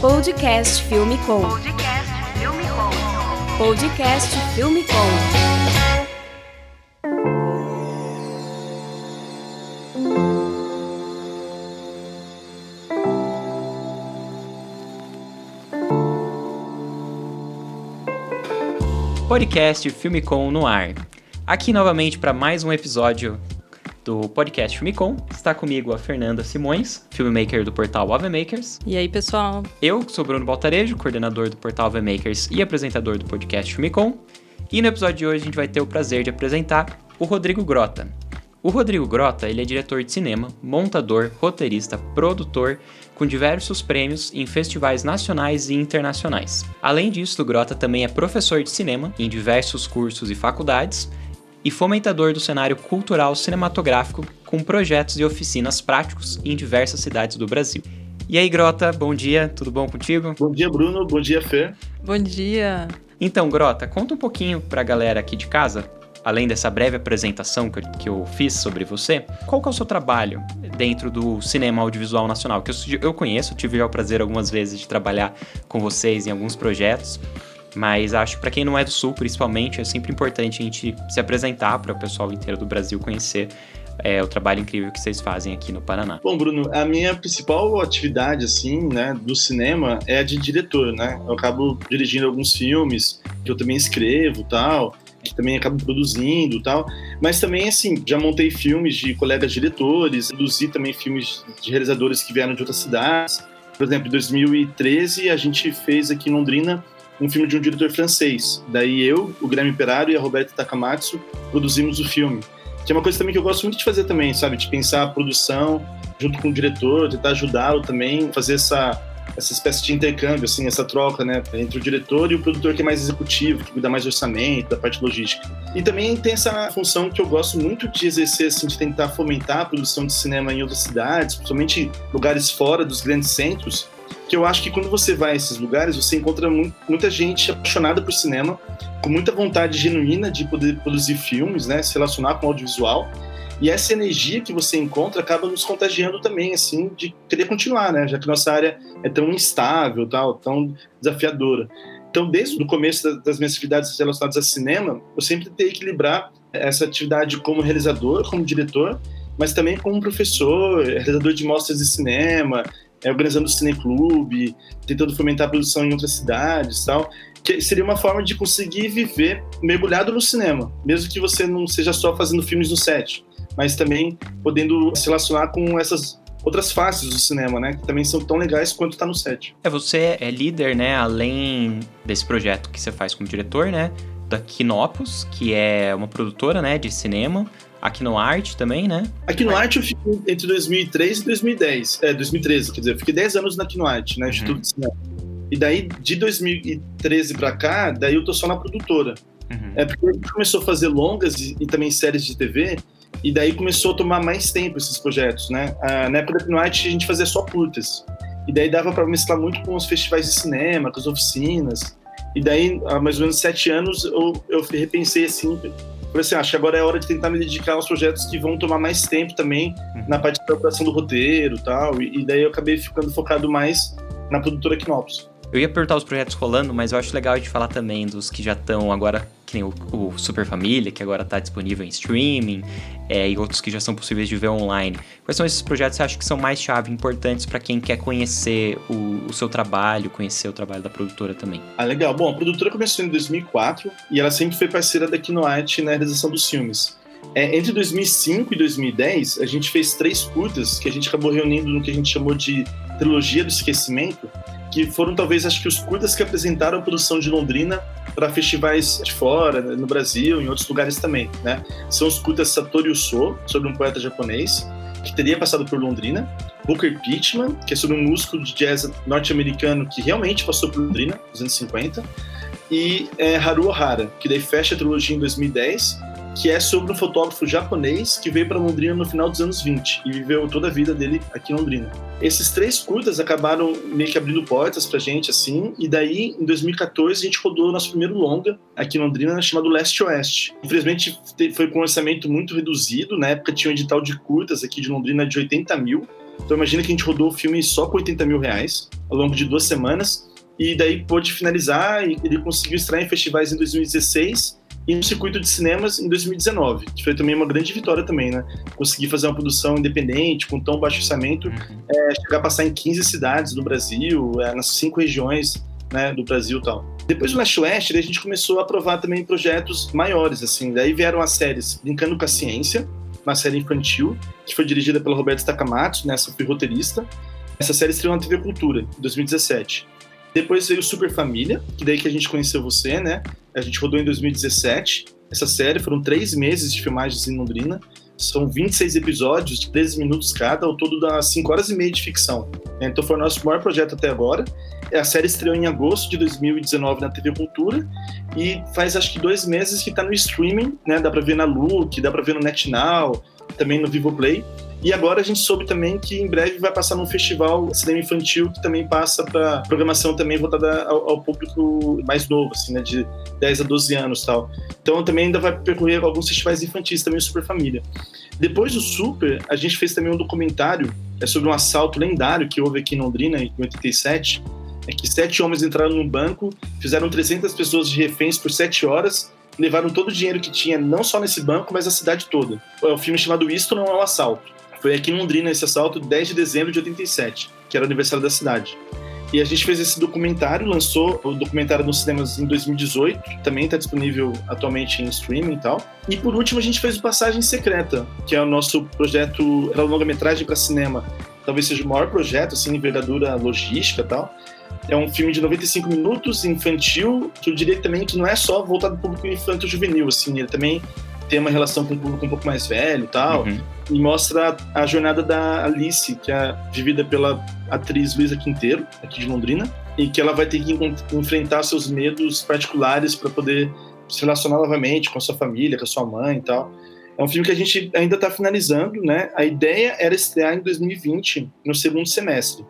Podcast Filme Com. Podcast Filme Com. Podcast Filme Com. Podcast Filme Com no ar. Aqui novamente para mais um episódio do podcast Filmicom. Está comigo a Fernanda Simões, filmmaker do portal AveMakers. E aí, pessoal? Eu sou Bruno Baltarejo, coordenador do portal AveMakers e apresentador do podcast Filmicom. E no episódio de hoje a gente vai ter o prazer de apresentar o Rodrigo Grota. O Rodrigo Grota, ele é diretor de cinema, montador, roteirista, produtor, com diversos prêmios em festivais nacionais e internacionais. Além disso, o Grota também é professor de cinema em diversos cursos e faculdades e fomentador do cenário cultural cinematográfico com projetos e oficinas práticos em diversas cidades do Brasil. E aí, Grota, bom dia, tudo bom contigo? Bom dia, Bruno, bom dia, Fê. Bom dia. Então, Grota, conta um pouquinho pra galera aqui de casa além dessa breve apresentação que eu, que eu fiz sobre você, qual que é o seu trabalho dentro do cinema audiovisual nacional? Que eu, eu conheço, tive o prazer algumas vezes de trabalhar com vocês em alguns projetos, mas acho que para quem não é do Sul, principalmente, é sempre importante a gente se apresentar para o pessoal inteiro do Brasil conhecer é, o trabalho incrível que vocês fazem aqui no Paraná. Bom, Bruno, a minha principal atividade, assim, né, do cinema é a de diretor, né? Eu acabo dirigindo alguns filmes que eu também escrevo tal que também acabo produzindo tal. Mas também, assim, já montei filmes de colegas diretores, produzi também filmes de realizadores que vieram de outras cidades. Por exemplo, em 2013, a gente fez aqui em Londrina um filme de um diretor francês. Daí eu, o Guilherme Peraro e a Roberta Takamatsu produzimos o filme. Que é uma coisa também que eu gosto muito de fazer também, sabe? De pensar a produção junto com o diretor, tentar ajudá-lo também, fazer essa essa espécie de intercâmbio, assim, essa troca, né, entre o diretor e o produtor que é mais executivo, que cuida mais do orçamento, da parte logística. E também tem essa função que eu gosto muito de exercer, assim, de tentar fomentar a produção de cinema em outras cidades, principalmente lugares fora dos grandes centros, que eu acho que quando você vai a esses lugares, você encontra muita gente apaixonada por cinema, com muita vontade genuína de poder produzir filmes, né, se relacionar com o audiovisual, e essa energia que você encontra acaba nos contagiando também, assim, de querer continuar, né? Já que nossa área é tão instável, tal, tão desafiadora. Então, desde o começo das minhas atividades relacionadas a cinema, eu sempre tentei equilibrar essa atividade como realizador, como diretor, mas também como professor, realizador de mostras de cinema, é, organizando o cineclube, tentando fomentar a produção em outras cidades tal. Que seria uma forma de conseguir viver mergulhado no cinema, mesmo que você não seja só fazendo filmes no set mas também podendo se relacionar com essas outras faces do cinema, né? Que também são tão legais quanto tá no set. É, você é líder, né? Além desse projeto que você faz como diretor, né? Da Quinopus, que é uma produtora, né? De cinema. Aqui no Arte também, né? Aqui no Arte eu fiquei entre 2003 e 2010. É, 2013, quer dizer, eu fiquei 10 anos na Aqui Arte, né? Uhum. Instituto de Cinema. E daí, de 2013 pra cá, daí eu tô só na produtora. Uhum. É porque a gente começou a fazer longas e, e também séries de TV, e daí começou a tomar mais tempo esses projetos, né? Ah, na época da Pinwhite a gente fazia só curtas. E daí dava para mesclar muito com os festivais de cinema, com as oficinas. E daí, há mais ou menos sete anos, eu, eu repensei assim, falei assim, acho que agora é hora de tentar me dedicar aos projetos que vão tomar mais tempo também uhum. na parte de preparação do roteiro tal, e tal. E daí eu acabei ficando focado mais na produtora Knopos. Eu ia perguntar os projetos rolando, mas eu acho legal de falar também dos que já estão agora, que nem o, o, Super Família, que agora está disponível em streaming, é, e outros que já são possíveis de ver online. Quais são esses projetos que você acha que são mais chave, importantes para quem quer conhecer o, o, seu trabalho, conhecer o trabalho da produtora também? Ah, legal. Bom, a produtora começou em 2004 e ela sempre foi parceira da Kinoite na realização dos filmes. É, entre 2005 e 2010, a gente fez três curtas que a gente acabou reunindo no que a gente chamou de trilogia do esquecimento, que foram talvez acho que os curtas que apresentaram a produção de Londrina para festivais de fora, no Brasil, em outros lugares também, né? São os curtas Satoru So, sobre um poeta japonês que teria passado por Londrina, Booker Pittman, que é sobre um músico de jazz norte-americano que realmente passou por Londrina, nos anos 50, e é, Haru Ohara, que daí fecha a trilogia em 2010 que é sobre um fotógrafo japonês que veio para Londrina no final dos anos 20 e viveu toda a vida dele aqui em Londrina. Esses três curtas acabaram meio que abrindo portas pra gente, assim, e daí, em 2014, a gente rodou o nosso primeiro longa aqui em Londrina, chamado Leste Oeste. Infelizmente, foi com um orçamento muito reduzido, na época tinha um edital de curtas aqui de Londrina de 80 mil, Então imagina que a gente rodou o filme só por 80 mil reais, ao longo de duas semanas, e daí pôde finalizar, e ele conseguiu extrair em festivais em 2016 e no circuito de cinemas em 2019, que foi também uma grande vitória também, né? Conseguir fazer uma produção independente, com tão baixo orçamento, uhum. é, chegar a passar em 15 cidades do Brasil, é, nas cinco regiões né, do Brasil e tal. Depois do Leste Oeste, a gente começou a aprovar também projetos maiores, assim. Daí vieram as séries Brincando com a Ciência, uma série infantil, que foi dirigida pela Roberta Stacamato, nessa né, fui roteirista. Essa série estreou na TV Cultura, em 2017. Depois veio Super Família, que daí que a gente conheceu você, né? A gente rodou em 2017 essa série, foram três meses de filmagens em Londrina. São 26 episódios de 13 minutos cada, ao todo dá 5 horas e meia de ficção. Então foi o nosso maior projeto até agora. A série estreou em agosto de 2019 na TV Cultura e faz acho que dois meses que está no streaming, né? Dá para ver na Look, dá para ver no NetNow, também no Vivoplay. E agora a gente soube também que em breve vai passar num festival cinema infantil que também passa para programação também voltada ao, ao, público mais novo, assim, né, de 10 a 12 anos tal. Então também ainda vai percorrer alguns festivais infantis também o Super Família. Depois do Super, a gente fez também um documentário é sobre um assalto lendário que houve aqui em Londrina em 87, é que sete homens entraram num banco, fizeram 300 pessoas de reféns por sete horas levaram todo o dinheiro que tinha, não só nesse banco, mas a cidade toda. É um filme chamado Isto Não É um Assalto. Foi aqui em Londrina esse assalto, 10 de dezembro de 87, que era o aniversário da cidade. E a gente fez esse documentário, lançou o documentário nos cinemas em 2018, também está disponível atualmente em streaming e tal. E por último, a gente fez o Passagem Secreta, que é o nosso projeto, era longa-metragem para cinema. Talvez seja o maior projeto, assim, envergadura logística e tal. É um filme de 95 minutos, infantil, que eu diria também que não é só voltado para o público infanto-juvenil, assim, ele também tem uma relação com o público um pouco mais velho e tal. Uhum. E mostra a, jornada da Alice, que é vivida pela atriz Luisa Quinteiro, aqui de Londrina, e que ela vai ter que enfrentar seus medos particulares para poder se relacionar novamente com a sua família, com a sua mãe e tal. É um filme que a gente ainda está finalizando, né? A ideia era estrear em 2020, no segundo semestre.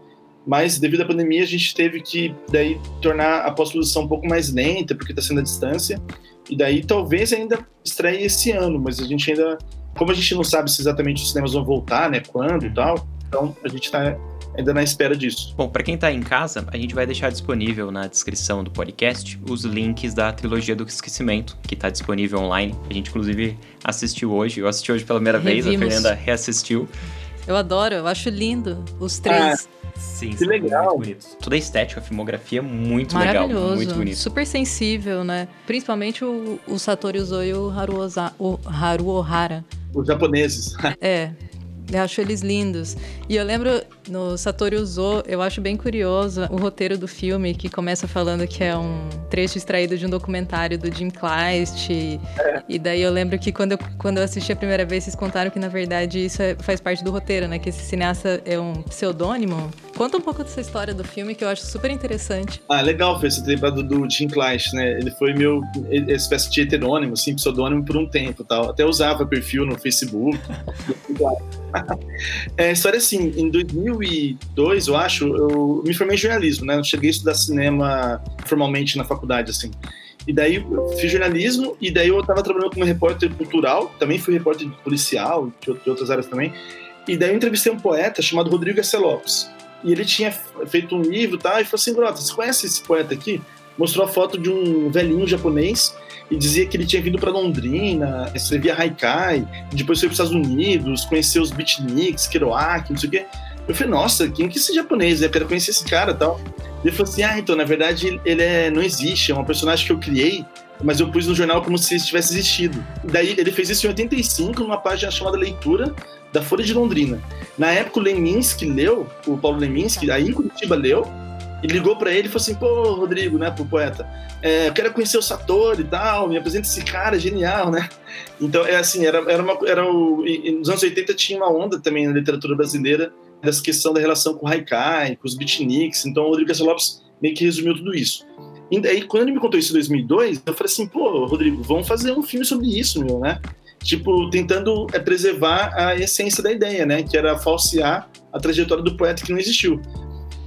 Mas devido à pandemia, a gente teve que daí tornar a pós-produção um pouco mais lenta, porque está sendo à distância. E daí talvez ainda estreie esse ano, mas a gente ainda. Como a gente não sabe se exatamente os cinemas vão voltar, né? Quando e tal, então a gente está ainda na espera disso. Bom, para quem está em casa, a gente vai deixar disponível na descrição do podcast os links da trilogia do esquecimento, que está disponível online. A gente, inclusive, assistiu hoje. Eu assisti hoje pela primeira Revimos. vez, a Fernanda reassistiu. Eu adoro, eu acho lindo os três. Ah Sim, que legal. Muito Toda a estética, a filmografia muito legal, muito bonito. Super sensível, né? Principalmente o, o Satoru Uzo e o Haru, Oza, o Haru Ohara. Os japoneses. é. Eu acho eles lindos. E eu lembro no Satoru Uzo, eu acho bem curioso o roteiro do filme, que começa falando que é um trecho extraído de um documentário do Jim Kleist. É. E daí eu lembro que quando eu, quando eu assisti a primeira vez, vocês contaram que na verdade isso é, faz parte do roteiro, né? Que esse cineasta é um pseudônimo. Conta um pouco dessa história do filme, que eu acho super interessante. Ah, legal, você ter lembrado do Jim Kleist, né? Ele foi meu espécie de heterônimo, assim, pseudônimo por um tempo tal. Até usava perfil no Facebook. é, a história assim, em 2002, eu acho, eu me formei em jornalismo, né? Eu cheguei a estudar cinema formalmente na faculdade, assim. E daí eu fiz jornalismo, e daí eu estava trabalhando como repórter cultural, também fui repórter policial, de outras áreas também. E daí eu entrevistei um poeta chamado Rodrigo Garcia Lopes. E ele tinha feito um livro tá? e falou assim: Grota, você conhece esse poeta aqui? Mostrou a foto de um velhinho japonês e dizia que ele tinha vindo para Londrina, escrevia haikai, depois foi para os Estados Unidos, conheceu os beatniks, Kerouac, não sei o quê. Eu falei, nossa, quem que é esse japonês? Eu quero conhecer esse cara tal. Ele falou assim: ah, então, na verdade, ele é, não existe, é um personagem que eu criei, mas eu pus no jornal como se tivesse existido. Daí ele fez isso em 85, numa página chamada Leitura da Folha de Londrina. Na época, o Leminski leu, o Paulo Leminski, aí em Curitiba leu, e ligou para ele e falou assim: pô, Rodrigo, né, pro poeta, é, eu quero conhecer o Sator e tal, me apresenta esse cara, genial, né? Então, é assim, era, era uma. Era o, nos anos 80 tinha uma onda também na literatura brasileira dessa questão da relação com o Haikai, com os beatniks, então o Rodrigo Castro Lopes meio que resumiu tudo isso. E aí, quando ele me contou isso em 2002, eu falei assim: pô, Rodrigo, vamos fazer um filme sobre isso, meu, né? Tipo, tentando é, preservar a essência da ideia, né? Que era falsear a trajetória do poeta que não existiu.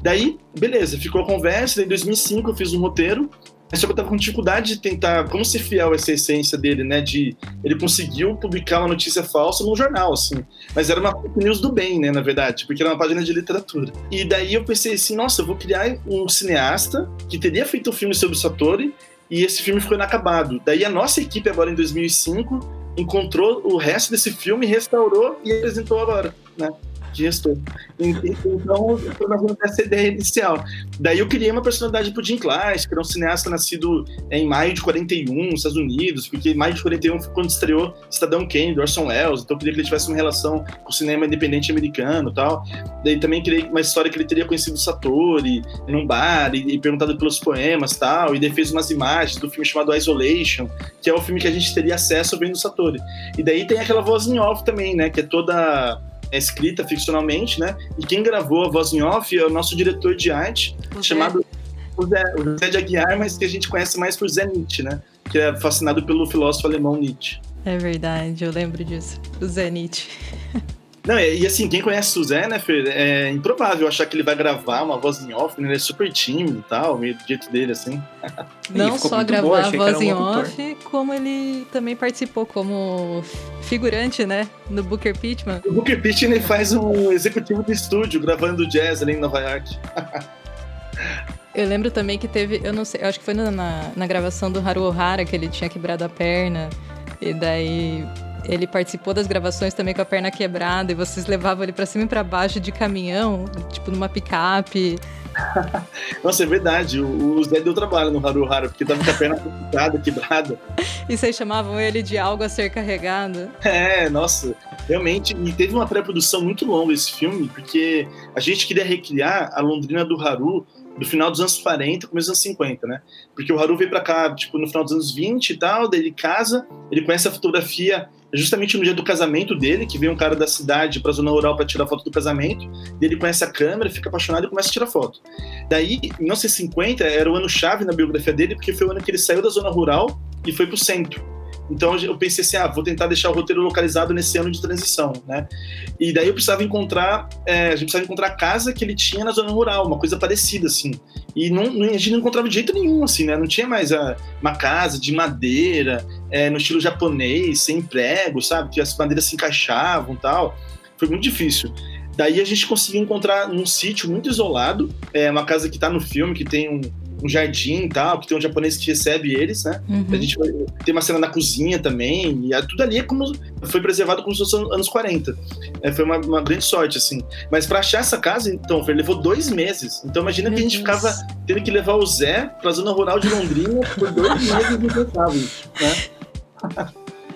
Daí, beleza, ficou a conversa. Em 2005 eu fiz um roteiro Só que eu tava com dificuldade de tentar, como ser fiel a essa essência dele, né? De ele conseguiu publicar uma notícia falsa num jornal, assim. Mas era uma fake news do bem, né? Na verdade, porque era uma página de literatura. E daí eu pensei assim, nossa, eu vou criar um cineasta que teria feito um filme sobre Satori e esse filme ficou inacabado. Daí a nossa equipe agora em 2005 encontrou o resto desse filme, restaurou e apresentou agora, né? Gestor. Então, mais ou menos essa ideia inicial. Daí eu criei uma personalidade pro Jim Clash, que era um cineasta nascido em maio de 41, nos Estados Unidos, porque maio de 41 foi quando estreou Cidadão Kane, do Orson Welles, então eu queria que ele tivesse uma relação com o cinema independente americano e tal. Daí também criei uma história que ele teria conhecido Satori num bar e, e perguntado pelos poemas e tal, e daí fez umas imagens do filme chamado Isolation, que é o filme que a gente teria acesso vendo Satori. E daí tem aquela voz em off também, né, que é toda é escrita ficcionalmente, né? E quem gravou a voz em off é o nosso diretor de arte, o chamado Zé, o Zé de Aguiar, mas que a gente conhece mais por Zé Nietzsche, né? Que é fascinado pelo filósofo alemão Nietzsche. É verdade, eu lembro disso. O Zé Nietzsche. Não, e assim, quem conhece o Zé, né, Fer, é improvável achar que ele vai gravar uma voz em off, né? Ele é super tímido e tal, meio do jeito dele, assim. Não só gravar boa, a voz um em off, como ele também participou como figurante, né, no Booker Pittman. O Booker Pittman faz um executivo do estúdio, gravando jazz ali em Nova York. Eu lembro também que teve, eu não sei, eu acho que foi na, na gravação do Haru Ohara que ele tinha quebrado a perna. E daí ele participou das gravações também com a perna quebrada e vocês levavam ele para cima e para baixo de caminhão, tipo numa picape. Nossa, é verdade. O, o Zé deu trabalho no Haru Haru, porque tava com a perna quebrada, quebrada. E vocês chamavam ele de algo a ser carregado? É, nossa, realmente. E teve uma pré-produção muito longa esse filme, porque a gente queria recriar a Londrina do Haru do final dos anos 40, começo dos anos 50, né? Porque o Haru veio para cá, tipo, no final dos anos 20 e tal, daí ele casa, ele conhece a fotografia justamente no dia do casamento dele, que veio um cara da cidade para zona rural para tirar foto do casamento, ele conhece a câmera, fica apaixonado e começa a tirar foto. Daí, em 1950, era o ano chave na biografia dele, porque foi o ano que ele saiu da zona rural e foi para o centro. Então eu pensei assim, ah, vou tentar deixar o roteiro localizado nesse ano de transição, né? E daí eu precisava encontrar, é, a gente precisava encontrar a casa que ele tinha na zona rural, uma coisa parecida, assim. E não, a gente não encontrava de jeito nenhum, assim, né? Não tinha mais a, uma casa de madeira, é, no estilo japonês, sem prego, sabe? Que as madeiras se encaixavam tal. Foi muito difícil. Daí a gente conseguiu encontrar num sítio muito isolado, é uma casa que está no filme, que tem um, um jardim e tal, que tem um japonês que recebe eles, né? Uhum. A gente tem uma cena na cozinha também, e é, tudo ali é como foi preservado como se fosse anos 40. É, foi uma, uma, grande sorte, assim. Mas para achar essa casa, então, foi, levou dois meses. Então imagina Meu que a gente Deus. ficava tendo que levar o Zé pra zona rural de Londrina por dois meses e né?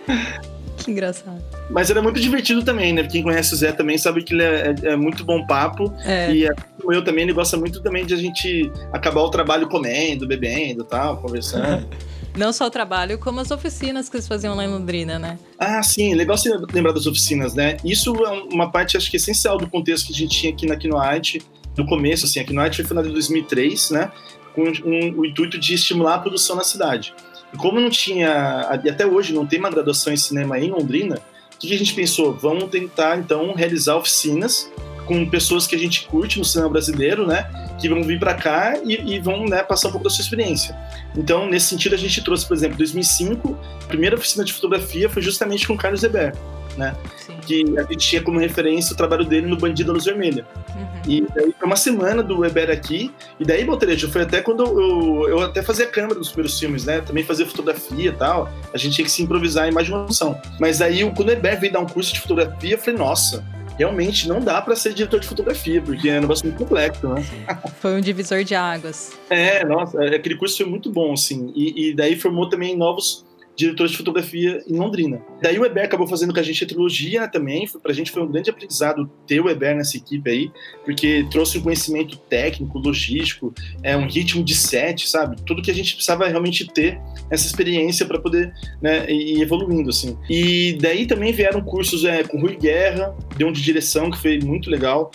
Engraçado. Mas era muito divertido também, né? Quem conhece o Zé também sabe que ele é, é, é muito bom papo. É. E eu também, ele gosta muito também de a gente acabar o trabalho comendo, bebendo tal, conversando. Não só o trabalho, como as oficinas que eles faziam lá em Londrina, né? Ah, sim, legal você lembrar das oficinas, né? Isso é uma parte, acho que essencial do contexto que a gente tinha aqui na Kinoite, no começo, assim, a Kinoite foi fundada em 2003, né? Com um, o intuito de estimular a produção na cidade. Como não tinha, e até hoje não tem uma graduação em cinema em Londrina, o que a gente pensou? Vamos tentar, então, realizar oficinas com pessoas que a gente curte no cinema brasileiro, né? Que vão vir para cá e, e vão né, passar um pouco da sua experiência. Então, nesse sentido, a gente trouxe, por exemplo, em 2005, a primeira oficina de fotografia foi justamente com Carlos Zeber, né? Sim. Que a gente tinha como referência o trabalho dele no Bandido Luz Vermelha. Uhum. E daí foi uma semana do Weber aqui, e daí, Baltarejo, foi até quando eu, eu até fazia câmera dos primeiros filmes, né? Também fazia fotografia e tal. A gente tinha que se improvisar em mais de uma função. Mas aí, quando o Weber veio dar um curso de fotografia, eu falei, nossa, realmente não dá para ser diretor de fotografia, porque é um negócio muito complexo, né? Foi um divisor de águas. É, nossa, aquele curso foi muito bom, assim. E, e daí formou também novos diretor de fotografia em Londrina. Daí o Eber acabou fazendo com a gente a trilogia também. Pra gente foi um grande aprendizado ter o Eber nessa equipe aí, porque trouxe um conhecimento técnico, logístico, é um ritmo de set, sabe? Tudo que a gente precisava realmente ter essa experiência para poder né, ir evoluindo, assim. E daí também vieram cursos é, com Rui Guerra, deu um de direção que foi muito legal.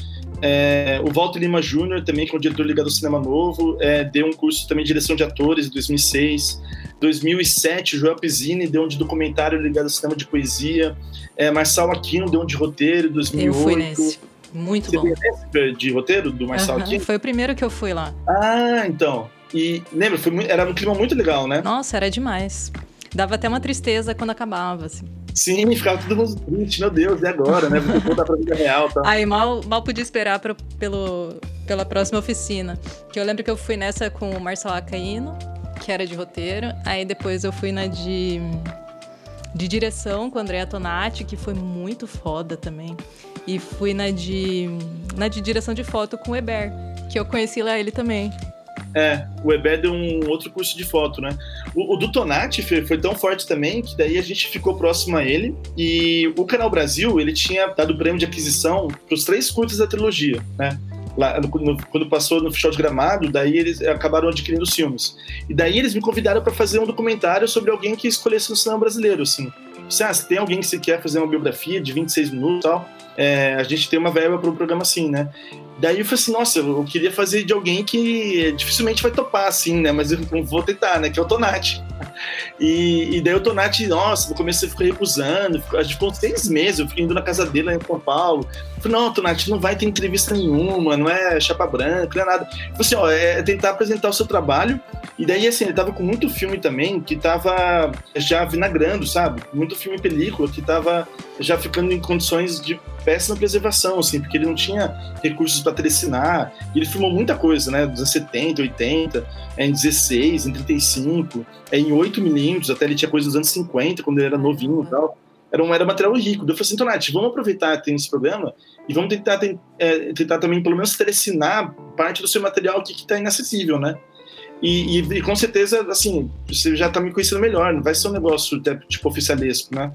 É, o Walter Lima Júnior, também, que é um diretor ligado ao cinema novo, é, deu um curso também de direção de atores em 2006. 2007, Joel Pizzini deu um de documentário ligado ao cinema de poesia. É, Marçal Aquino deu um de roteiro em 2008. Eu fui nesse. Muito Você bom. de roteiro do Marçal uhum, Aquino? Foi o primeiro que eu fui lá. Ah, então. E lembra, foi, era um clima muito legal, né? Nossa, era demais. Dava até uma tristeza quando acabava, assim. Sim, ficava todo mundo triste, meu Deus, e agora, né? Vou voltar pra vida real tá? Aí mal, mal podia esperar pelo, pela próxima oficina. Que eu lembro que eu fui nessa com o Marcelo Acaíno, que era de roteiro. Aí depois eu fui na de, de direção com a Andrea Tonati, que foi muito foda também. E fui na de, na de direção de foto com o Eber, que eu conheci lá ele também. É, o Eber deu um outro curso de foto, né? O, o do Tonati foi, tão forte também que daí a gente ficou próximo a ele. E o Canal Brasil, ele tinha dado prêmio de aquisição para os três curtos da trilogia, né? Lá, no, no, quando passou no Festival de Gramado, daí eles acabaram adquirindo os filmes. E daí eles me convidaram para fazer um documentário sobre alguém que escolhesse o cinema brasileiro, assim. Se, ah, se tem alguém que você quer fazer uma biografia de 26 minutos e tal, é, a gente tem uma verba para um programa assim, né? Daí eu falei assim, nossa, eu queria fazer de alguém que dificilmente vai topar, assim, né? Mas eu vou tentar, né? Que é o Tonati. E, e daí o Tonati, nossa, no começo ele ficou recusando, a gente ficou seis meses, eu fiquei indo na casa dele lá em São Paulo. Eu falei, não, Tonati, não vai ter entrevista nenhuma, não é chapa branca, não é nada. Eu falei assim, ó, é tentar apresentar o seu trabalho. E daí, assim, ele tava com muito filme também que tava já vinagrando, sabe? Muito filme película que tava já ficando em condições de péssima preservação, assim, porque ele não tinha recursos para telecinar. E ele filmou muita coisa, né? Dos anos 70, 80, é, em 16, em 35, é, em 8mm, até ele tinha coisa dos anos 50, quando ele era novinho e tal. Era um era material rico. Eu falei assim, Tonati, vamos aproveitar tem esse problema e vamos tentar, tem, é, tentar também, pelo menos, telecinar parte do seu material que está inacessível, né? E, e, e, com certeza, assim, você já tá me conhecendo melhor, não vai ser um negócio tipo oficialesco, né?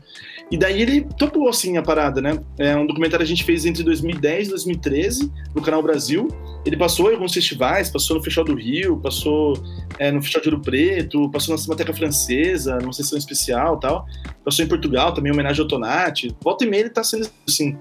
E daí ele topou, assim, a parada, né? É um documentário que a gente fez entre 2010 e 2013 no Canal Brasil. Ele passou em alguns festivais, passou no Festival do Rio, passou é, no Festival de Ouro Preto, passou na Cinemateca Francesa, numa sessão especial tal. Passou em Portugal também, homenagem ao Tonati. Volta e meia ele tá sendo assim.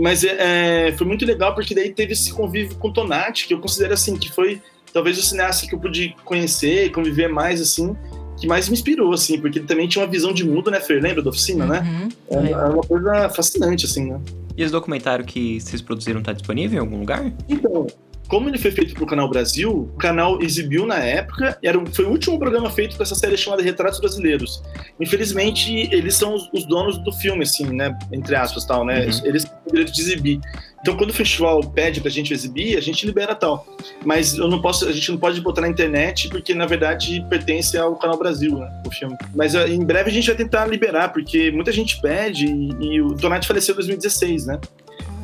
Mas é, é, foi muito legal porque daí teve esse convívio com o Tonati, que eu considero assim, que foi talvez o cineasta que eu pude conhecer e conviver mais, assim, que mais me inspirou, assim, porque ele também tinha uma visão de mundo, né, Fer? Lembra da oficina, né? uhum. né? É, é uma coisa fascinante, assim, né? E esse documentário que vocês produziram tá disponível em algum lugar? Então, como ele foi feito pro Canal Brasil, o canal exibiu na época, era, foi o último programa feito com essa série chamada Retratos Brasileiros. Infelizmente, eles são os, os donos do filme, assim, né? Entre aspas, tal, né? Uhum. Eles têm o direito de exibir. Então, quando o festival pede pra gente exibir, a gente libera tal. Mas eu não posso, a gente não pode botar na internet, porque na verdade pertence ao Canal Brasil, né? O filme. Mas eh, em breve a gente vai tentar liberar, porque muita gente pede e, e o Donati faleceu em 2016, né?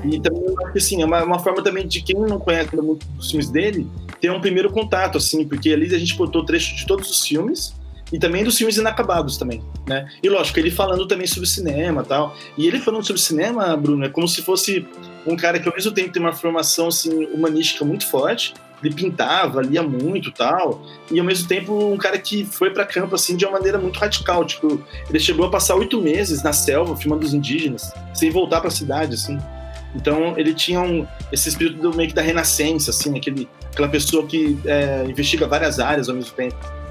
E também eu acho que assim, é uma, uma, forma também de quem não conhece muito os filmes dele ter um primeiro contato, assim, porque ali a gente botou trecho de todos os filmes e também dos filmes inacabados também, né? E lógico, ele falando também sobre cinema tal. E ele falando sobre cinema, Bruno, é como se fosse um cara que ao mesmo tempo tem uma formação assim, humanística muito forte, ele pintava, lia muito tal, e ao mesmo tempo um cara que foi para campo assim de uma maneira muito radical, tipo, ele chegou a passar oito meses na selva filmando os indígenas, sem voltar para a cidade, assim. Então ele tinha um, esse espírito do, meio que da renascença, assim, aquele, aquela pessoa que é, investiga várias áreas ao mesmo tempo.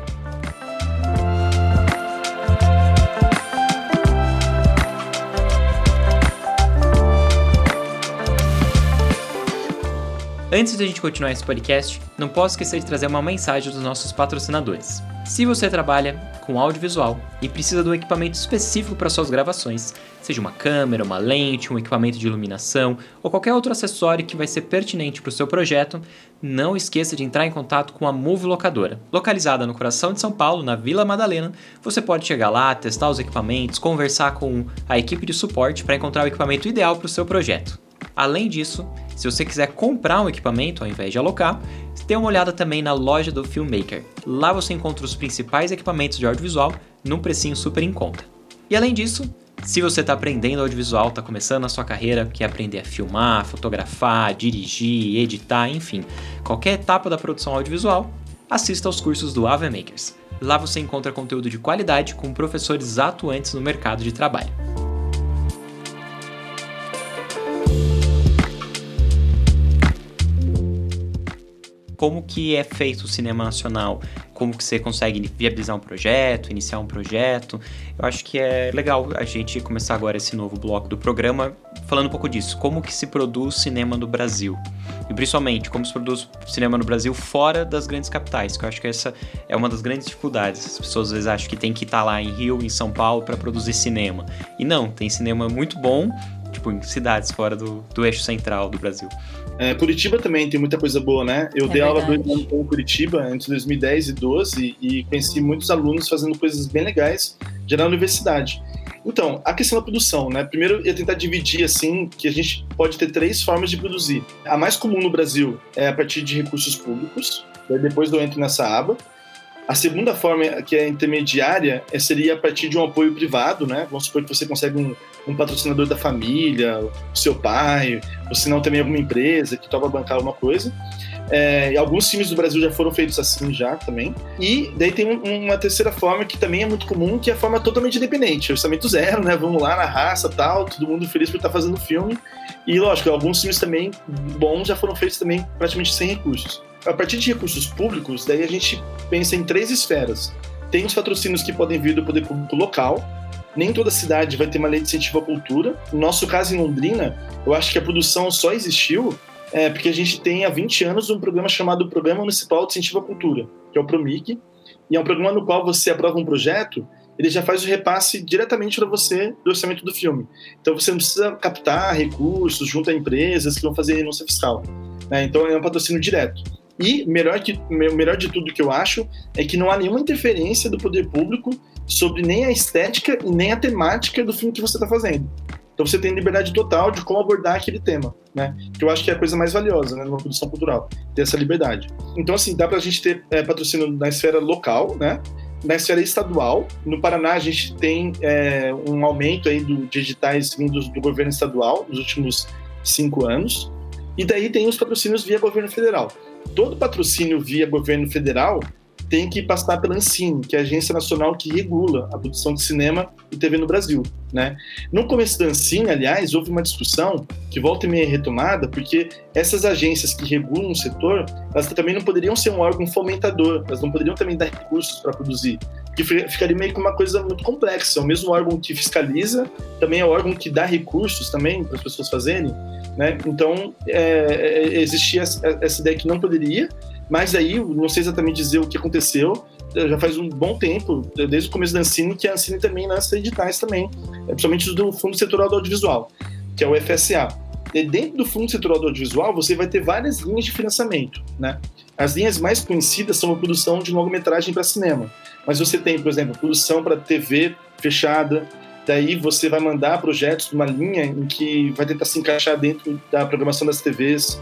Antes de a gente continuar esse podcast, não posso esquecer de trazer uma mensagem dos nossos patrocinadores. Se você trabalha com audiovisual e precisa de um equipamento específico para suas gravações, seja uma câmera, uma lente, um equipamento de iluminação ou qualquer outro acessório que vai ser pertinente para o seu projeto, não esqueça de entrar em contato com a Move Locadora. Localizada no coração de São Paulo, na Vila Madalena, você pode chegar lá, testar os equipamentos, conversar com a equipe de suporte para encontrar o equipamento ideal para o seu projeto. Além disso, se você quiser comprar um equipamento ao invés de alocar, dê uma olhada também na loja do Filmmaker. Lá você encontra os principais equipamentos de audiovisual num precinho super em conta. E além disso, se você está aprendendo audiovisual, está começando a sua carreira, quer aprender a filmar, fotografar, dirigir, editar, enfim, qualquer etapa da produção audiovisual, assista aos cursos do Ave Makers. Lá você encontra conteúdo de qualidade com professores atuantes no mercado de trabalho. Como que é feito o cinema nacional, como que você consegue viabilizar um projeto, iniciar um projeto. Eu acho que é legal a gente começar agora esse novo bloco do programa falando um pouco disso, como que se produz cinema no Brasil. E principalmente, como se produz cinema no Brasil fora das grandes capitais, que eu acho que essa é uma das grandes dificuldades. As pessoas às vezes acham que tem que estar lá em Rio, em São Paulo para produzir cinema. E não, tem cinema muito bom, tipo, em cidades fora do, do eixo central do Brasil. É, Curitiba também tem muita coisa boa, né? Eu é dei verdade. aula dois anos em Curitiba entre 2010 e 2012 e conheci muitos alunos fazendo coisas bem legais já na universidade. Então, a questão da produção, né? Primeiro, eu tentar dividir assim que a gente pode ter três formas de produzir. A mais comum no Brasil é a partir de recursos públicos. Depois eu entro nessa aba. A segunda forma, que é intermediária, é, seria a partir de um apoio privado, né? Vamos supor que você consegue um, um patrocinador da família, o seu pai, ou se não também alguma empresa que topa bancar alguma coisa. É, alguns filmes do Brasil já foram feitos assim já também. E daí tem um, uma terceira forma que também é muito comum, que é a forma totalmente independente, orçamento zero, né? Vamos lá na raça, tal, todo mundo feliz por estar fazendo filme. E lógico, alguns filmes também bons já foram feitos também praticamente sem recursos. A partir de recursos públicos, daí a gente pensa em três esferas. Tem os patrocínios que podem vir do poder público local, nem toda cidade vai ter uma lei de incentivo à cultura. No nosso caso, em Londrina, eu acho que a produção só existiu é, porque a gente tem há 20 anos um programa chamado Programa Municipal de Incentivo à Cultura, que é o PROMIC, e é um programa no qual você aprova um projeto, ele já faz o repasse diretamente para você do orçamento do filme. Então você não precisa captar recursos junto a empresas que vão fazer renúncia fiscal. Né? Então é um patrocínio direto. E melhor, que, melhor de tudo que eu acho é que não há nenhuma interferência do poder público sobre nem a estética e nem a temática do filme que você está fazendo. Então você tem liberdade total de como abordar aquele tema, né? Que eu acho que é a coisa mais valiosa, né, numa produção cultural, ter essa liberdade. Então assim, dá para a gente ter é, patrocínio na esfera local, né? Na esfera estadual, no Paraná a gente tem é, um aumento aí do, de digitais vindos do governo estadual nos últimos cinco anos. E daí tem os patrocínios via governo federal. Todo patrocínio via governo federal tem que passar pela Ancine, que é a agência nacional que regula a produção de cinema e TV no Brasil. Né? No começo da Ancine, aliás, houve uma discussão que volta e meia é retomada, porque essas agências que regulam o setor, elas também não poderiam ser um órgão fomentador, elas não poderiam também dar recursos para produzir, que ficaria meio que uma coisa muito complexa. É o mesmo órgão que fiscaliza, também é o órgão que dá recursos também para as pessoas fazerem. Né? Então, é, é existia essa ideia que não poderia, mas aí, não sei exatamente dizer o que aconteceu, já faz um bom tempo, desde o começo da Ancine, que a Ancine também lança editais também, é, principalmente do Fundo Setorial do Audiovisual, que é o FSA. E dentro do Fundo Setorial do Audiovisual, você vai ter várias linhas de financiamento, né? As linhas mais conhecidas são a produção de longa-metragem para cinema. Mas você tem, por exemplo, produção para TV fechada, daí você vai mandar projetos numa linha em que vai tentar se encaixar dentro da programação das TVs,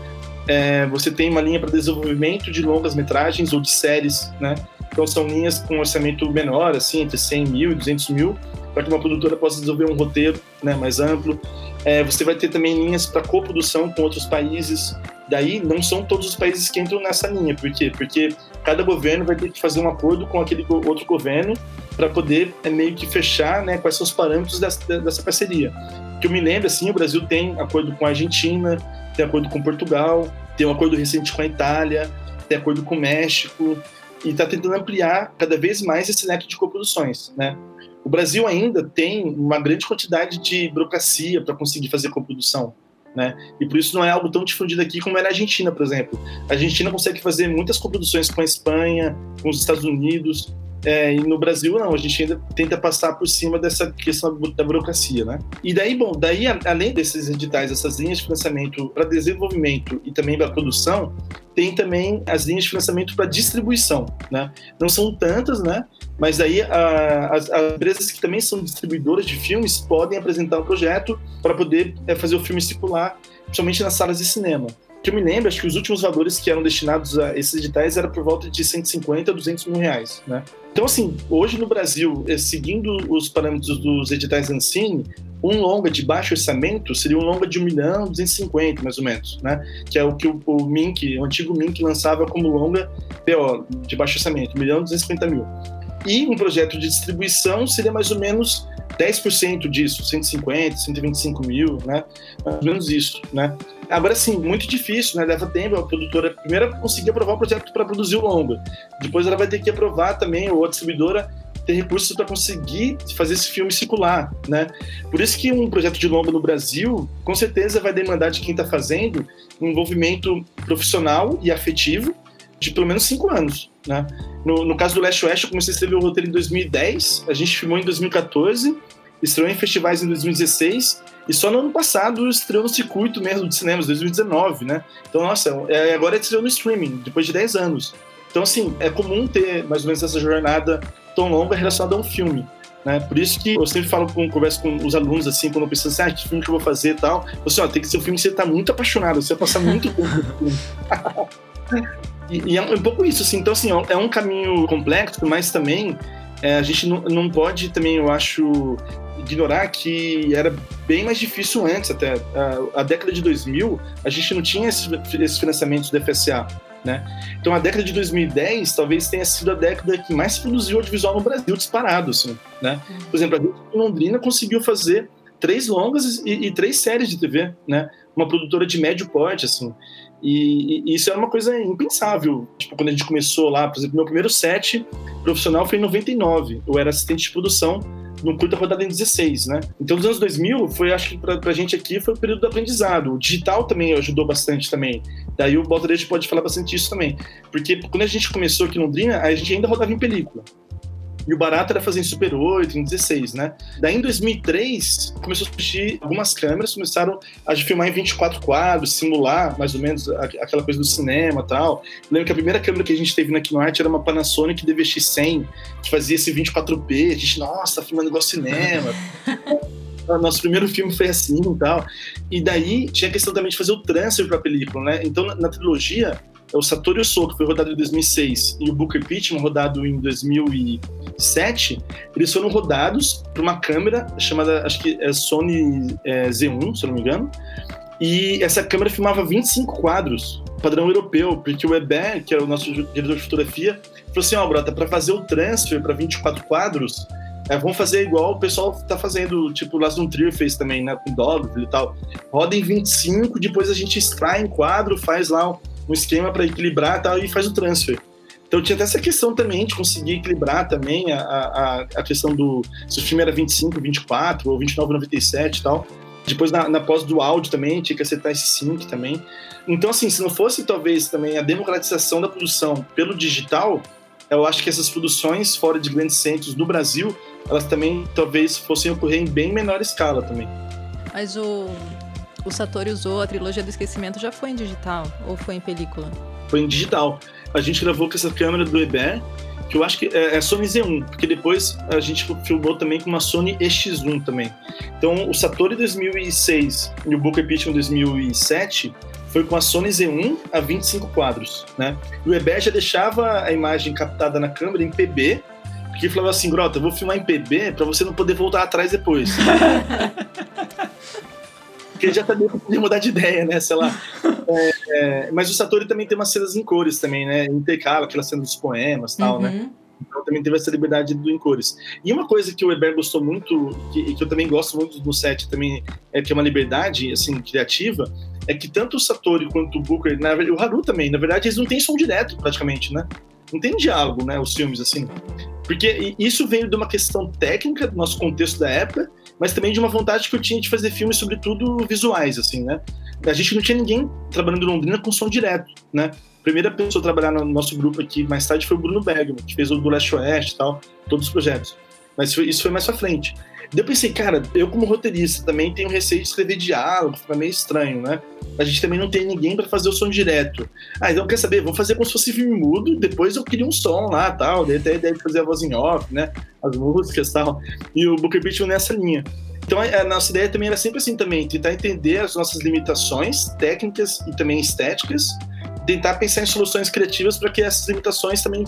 é, você tem uma linha para desenvolvimento de longas metragens ou de séries, né? Então são linhas com orçamento menor, assim, entre 100 mil e 200 mil, para que uma produtora possa desenvolver um roteiro né, mais amplo. É, você vai ter também linhas para coprodução com outros países. Daí não são todos os países que entram nessa linha. Por quê? Porque cada governo vai ter que fazer um acordo com aquele outro governo para poder é, meio que fechar né, quais são os parâmetros dessa, dessa parceria. Que eu me lembro, assim, o Brasil tem acordo com a Argentina, tem acordo com Portugal, tem um acordo recente com a Itália, tem acordo com o México, e está tentando ampliar cada vez mais esse leque de coproduções, né? O Brasil ainda tem uma grande quantidade de burocracia para conseguir fazer coprodução, né? E por isso não é algo tão difundido aqui como é na Argentina, por exemplo. A Argentina consegue fazer muitas coproduções com a Espanha, com os Estados Unidos, é, e no Brasil não, a gente ainda tenta passar por cima dessa questão da burocracia, né? E daí, bom, daí além desses editais, essas linhas de financiamento para desenvolvimento e também para produção, tem também as linhas de financiamento para distribuição, né? Não são tantas, né? Mas aí a, as, as, empresas que também são distribuidoras de filmes podem apresentar um projeto para poder é, fazer o filme circular, principalmente nas salas de cinema que eu me lembro, acho que os últimos valores que eram destinados a esses editais era por volta de 150 a 200 mil reais, né? Então, assim, hoje no Brasil, eh, seguindo os parâmetros dos editais Ancine, um longa de baixo orçamento seria um longa de 1 milhão 250, mais ou menos, né? Que é o que o, o Mink, o antigo Mink lançava como longa PO, de baixo orçamento, 1 milhão 250 mil. E um projeto de distribuição seria mais ou menos 10% disso, 150, 125 mil, né? Mais ou menos isso, né? Agora, sim, muito difícil, né? Leva tempo, a produtora primeiro conseguir aprovar o projeto para produzir o longa. Depois ela vai ter que aprovar também, ou a distribuidora ter recursos para conseguir fazer esse filme circular, né? Por isso que um projeto de longa no Brasil, com certeza vai demandar de quem está fazendo um envolvimento profissional e afetivo de pelo menos cinco anos, né? No, no caso do Last West, eu comecei a escrever o roteiro em 2010, a gente filmou em 2014, estreou em festivais em 2016 e só no ano passado estreou no circuito mesmo de cinemas, 2019, né? Então, nossa, é, agora é estreou no streaming, depois de 10 anos. Então, assim, é comum ter mais ou menos essa jornada tão longa relacionada a um filme. Né? Por isso que eu sempre falo, com, converso com os alunos, assim, quando eu penso assim, ah, que filme que eu vou fazer e tal. Eu assim, ó, tem que ser um filme que você tá muito apaixonado, você vai passar muito tempo no filme. e, e, é um pouco isso, assim. Então, assim, é um caminho complexo, mas também é, a gente não, não pode também, eu acho, ignorar que era bem mais difícil antes até. A, a década de 2000, a gente não tinha esses, esses financiamentos do FSA. Né? Então a década de 2010 talvez tenha sido a década que mais produziu audiovisual no Brasil disparado, assim, né? Por exemplo, a Londrina conseguiu fazer três longas e, e, três séries de TV, né? Uma produtora de médio porte, assim. E, e, isso era uma coisa impensável. Tipo, quando a gente começou lá, por exemplo, meu primeiro set profissional foi em 99. Eu era assistente de produção num curta rodada em 16, né? Então, nos anos 2000, foi, acho que pra, pra gente aqui, foi o período do aprendizado. O digital também ajudou bastante também. Daí o Baltarejo pode falar bastante disso também. Porque quando a gente começou aqui em Londrina, a gente ainda rodava em película. E o barato era fazer em Super 8, em 16, né? Daí em 2003, começou a surgir algumas câmeras, começaram a filmar em 24 quadros, simular mais ou menos aquela coisa do cinema e tal. Eu lembro que a primeira câmera que a gente teve na Kinoart era uma Panasonic DVX-100, que fazia esse 24p. A gente, nossa, tá filmando igual cinema. nosso primeiro filme foi assim e tal. E daí tinha a questão também de fazer o transfer para a película, né? Então, na, na trilogia, é o Satoru So, que foi rodado em 2006, e o Booker Pittman, rodado em 2007, eles foram rodados por uma câmera chamada, acho que é Sony é, Z1, se eu não me engano, e essa câmera filmava 25 quadros, padrão europeu, porque o Weber, que é o nosso diretor de fotografia, falou assim, ó, oh, brota, para fazer o transfer para 24 quadros, é, vamos fazer igual o pessoal tá fazendo, tipo, o Last Trier fez também, né, com Dogville e tal. Roda em 25, depois a gente extrai em quadro, faz lá um esquema para equilibrar tal, e faz o transfer. Então tinha até essa questão também de conseguir equilibrar também a, a, a questão do. Se o filme era 25, 24 ou 29, 97 e tal. Depois na, na pós do áudio também tinha que acertar esse sync também. Então, assim, se não fosse talvez também a democratização da produção pelo digital, eu acho que essas produções fora de grandes centros no Brasil, elas também talvez fossem ocorrer em bem menor escala também. Mas o, o Satoru usou a trilogia do esquecimento já foi em digital ou foi em película? Foi em digital. A gente gravou com essa câmera do Eber, que eu acho que é, é Sony Z1, porque depois a gente filmou também com uma Sony EX1 também. Então o Satoru 2006 e o Booker Pigeon 2007 foi com a Sony Z1 a 25 quadros, né? E o Eber já deixava a imagem captada na câmera em PB, porque falava assim, Grota, eu vou filmar em PB para você não poder voltar atrás depois. Porque já também podia mudar de ideia, né? Sei lá. É, é, mas o Satori também tem umas cenas em cores também, né? Intercala aquela cena dos poemas e tal, né? uhum. né? Então também teve essa liberdade do em cores. E uma coisa que o Weber gostou muito, que, que eu também gosto muito do set também, é que é uma liberdade, assim, criativa, é que tanto o Satori quanto o Booker, na, o Haru também, na verdade, eles não têm som direto, praticamente, né? Não tem diálogo, né? Os filmes, assim. Porque isso veio de uma questão técnica do nosso contexto da época, mas também de uma vontade que eu tinha de fazer filmes, sobretudo visuais, assim, né? A gente não tinha ninguém trabalhando em Londrina com som direto, né? A primeira pessoa a trabalhar no nosso grupo aqui mais tarde foi o Bruno Bergman, que fez o do Leste Oeste e tal, todos os projetos. Mas isso foi mais pra frente. Daí eu pensei, cara, eu como roteirista também tenho receio de escrever diálogo, fica meio estranho, né? A gente também não tem ninguém para fazer o som direto. Ah, então quer saber? Vamos fazer como se fosse filme mudo, depois eu queria um som lá tal. Daí até a ideia de fazer a voz em off, né? As músicas e tal. E o Booker Beat nessa linha. Então a nossa ideia também era sempre assim também, tentar entender as nossas limitações técnicas e também estéticas, tentar pensar em soluções criativas para que essas limitações também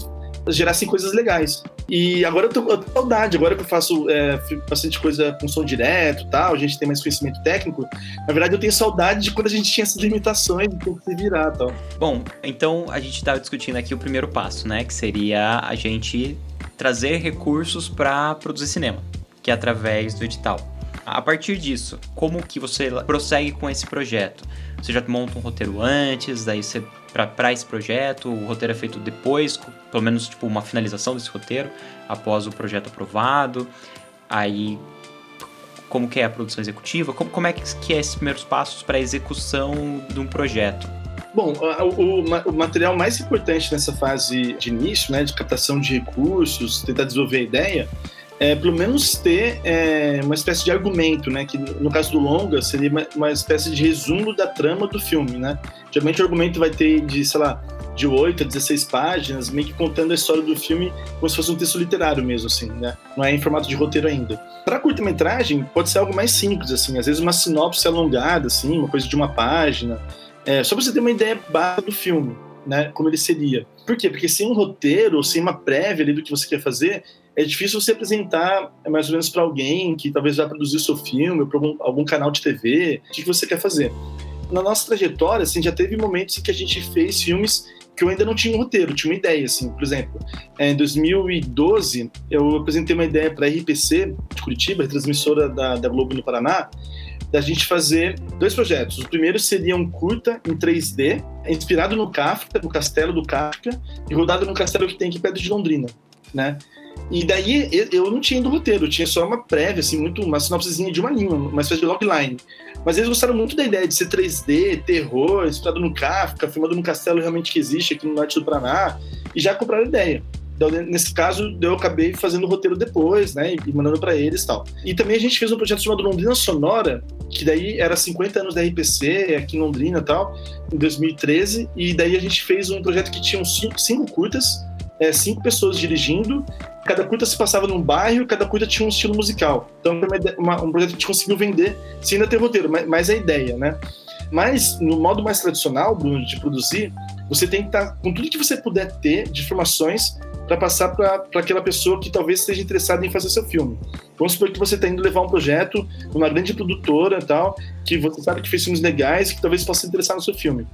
gerassem coisas legais. E agora eu tô, com saudade, agora que eu faço é, bastante coisa com som direto tal, a gente tem mais conhecimento técnico, na verdade eu tenho saudade de quando a gente tinha essas limitações de como se virar tal. Bom, então a gente estava discutindo aqui o primeiro passo, né, que seria a gente trazer recursos para produzir cinema, que é através do edital. A partir disso, como que você prossegue com esse projeto? Você já monta um roteiro antes, daí você para esse projeto, o roteiro é feito depois, pelo menos tipo uma finalização desse roteiro, após o projeto aprovado. Aí como que é a produção executiva? Como, como é que é esses primeiros passos para a execução de um projeto? Bom, o, o, material mais importante nessa fase de início, né, de captação de recursos, tentar desenvolver a ideia, é pelo menos ter é, uma espécie de argumento, né, que no caso do longa seria uma, uma, espécie de resumo da trama do filme, né. Geralmente o argumento vai ter de, sei lá, de 8 a 16 páginas, meio que contando a história do filme como se fosse um texto literário mesmo, assim, né? Não é em formato de roteiro ainda. Para curta-metragem, pode ser algo mais simples, assim, às vezes uma sinopse alongada, assim, uma coisa de uma página, é, só pra você ter uma ideia básica do filme, né? Como ele seria. Por quê? Porque sem um roteiro, sem uma prévia ali do que você quer fazer, é difícil você apresentar mais ou menos para alguém que talvez já produziu seu filme, para algum, algum, canal de TV, o que, que você quer fazer. Na nossa trajetória, assim, já teve momentos em que a gente fez filmes que eu ainda não tinha um roteiro, tinha uma ideia, assim. Por exemplo, é, em 2012, eu apresentei uma ideia para a RPC de Curitiba, retransmissora da, da Globo no Paraná, da gente fazer dois projetos. O primeiro seria um curta em 3D, inspirado no Kafka, no castelo do Kafka, e rodado no castelo que tem aqui perto de Londrina, né? E daí eu não tinha ido roteiro, eu tinha só uma prévia, assim, muito, uma sinopsezinha de uma linha, uma espécie de logline. Mas eles gostaram muito da ideia de ser 3D, terror, inspirado no Kafka, filmado num castelo realmente que existe aqui no norte do Paraná, e já compraram a ideia. Então, nesse caso, eu acabei fazendo o roteiro depois, né? E mandando para eles e tal. E também a gente fez um projeto chamado Londrina Sonora, que daí era 50 anos da RPC, aqui em Londrina e tal, em 2013. E daí a gente fez um projeto que tinha cinco, cinco curtas, é, cinco pessoas dirigindo. Cada curta se passava num bairro, cada curta tinha um estilo musical. Então, uma, uma, um projeto que a gente conseguiu vender sem ainda ter roteiro, mas, mas a ideia, né? Mas, no modo mais tradicional, Bruno, de produzir, você tem que estar com tudo que você puder ter de informações para passar para aquela pessoa que talvez esteja interessada em fazer seu filme. Vamos supor que você está indo levar um projeto numa grande produtora tal, que você sabe que fez filmes legais que talvez possa interessar no seu filme.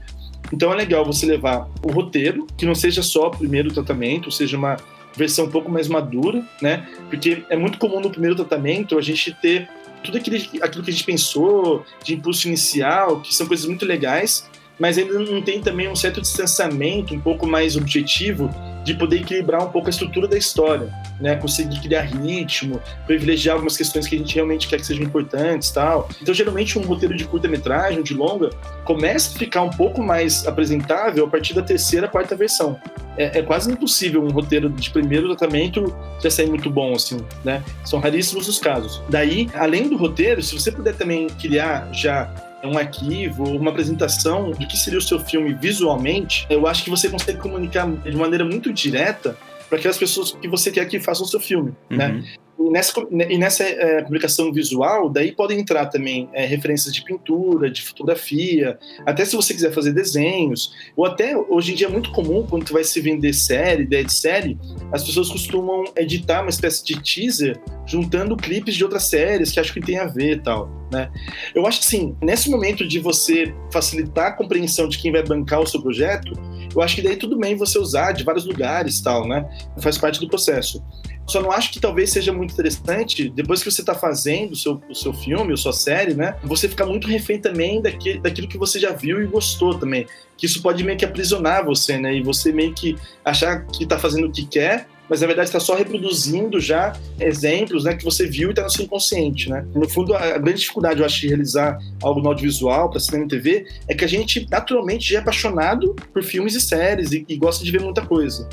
Então é legal você levar o roteiro, que não seja só o primeiro tratamento, seja uma versão um pouco mais madura, né? Porque é muito comum no primeiro tratamento a gente ter tudo aquilo, aquilo que a gente pensou de impulso inicial, que são coisas muito legais, mas ainda não tem também um certo distanciamento um pouco mais objetivo de poder equilibrar um pouco a estrutura da história, né? Conseguir criar ritmo, privilegiar algumas questões que a gente realmente quer que sejam importantes, tal. Então, geralmente um roteiro de curta-metragem, de longa, começa a ficar um pouco mais apresentável a partir da terceira, quarta versão. É, é quase impossível um roteiro de primeiro tratamento já sair muito bom, assim, né? São raríssimos os casos. Daí, além do roteiro, se você puder também criar já um arquivo, uma apresentação do que seria o seu filme visualmente, eu acho que você consegue comunicar de maneira muito direta para aquelas pessoas que você quer que façam o seu filme, né? uhum. né? E nessa, e nessa é, publicação visual, daí podem entrar também é, referências de pintura, de fotografia, até se você quiser fazer desenhos, ou até hoje em dia é muito comum quando tu vai se vender série, ideia de série, as pessoas costumam editar uma espécie de teaser juntando clipes de outras séries que acho que tem a ver e tal, né? Eu acho que sim, nesse momento de você facilitar a compreensão de quem vai bancar o seu projeto, eu acho que daí tudo bem você usar de vários lugares tal, né? Faz parte do processo. Só não acho que talvez seja muito interessante, depois que você está fazendo o seu, o seu filme, ou sua série, né? Você ficar muito refém também daquilo, daquilo que você já viu e gostou também. Que isso pode meio que aprisionar você, né? E você meio que achar que está fazendo o que quer, mas na verdade está só reproduzindo já exemplos né, que você viu e está no seu inconsciente. Né? No fundo, a grande dificuldade, eu acho, de realizar algo no audiovisual, para cinema e TV, é que a gente naturalmente já é apaixonado por filmes e séries e, e gosta de ver muita coisa.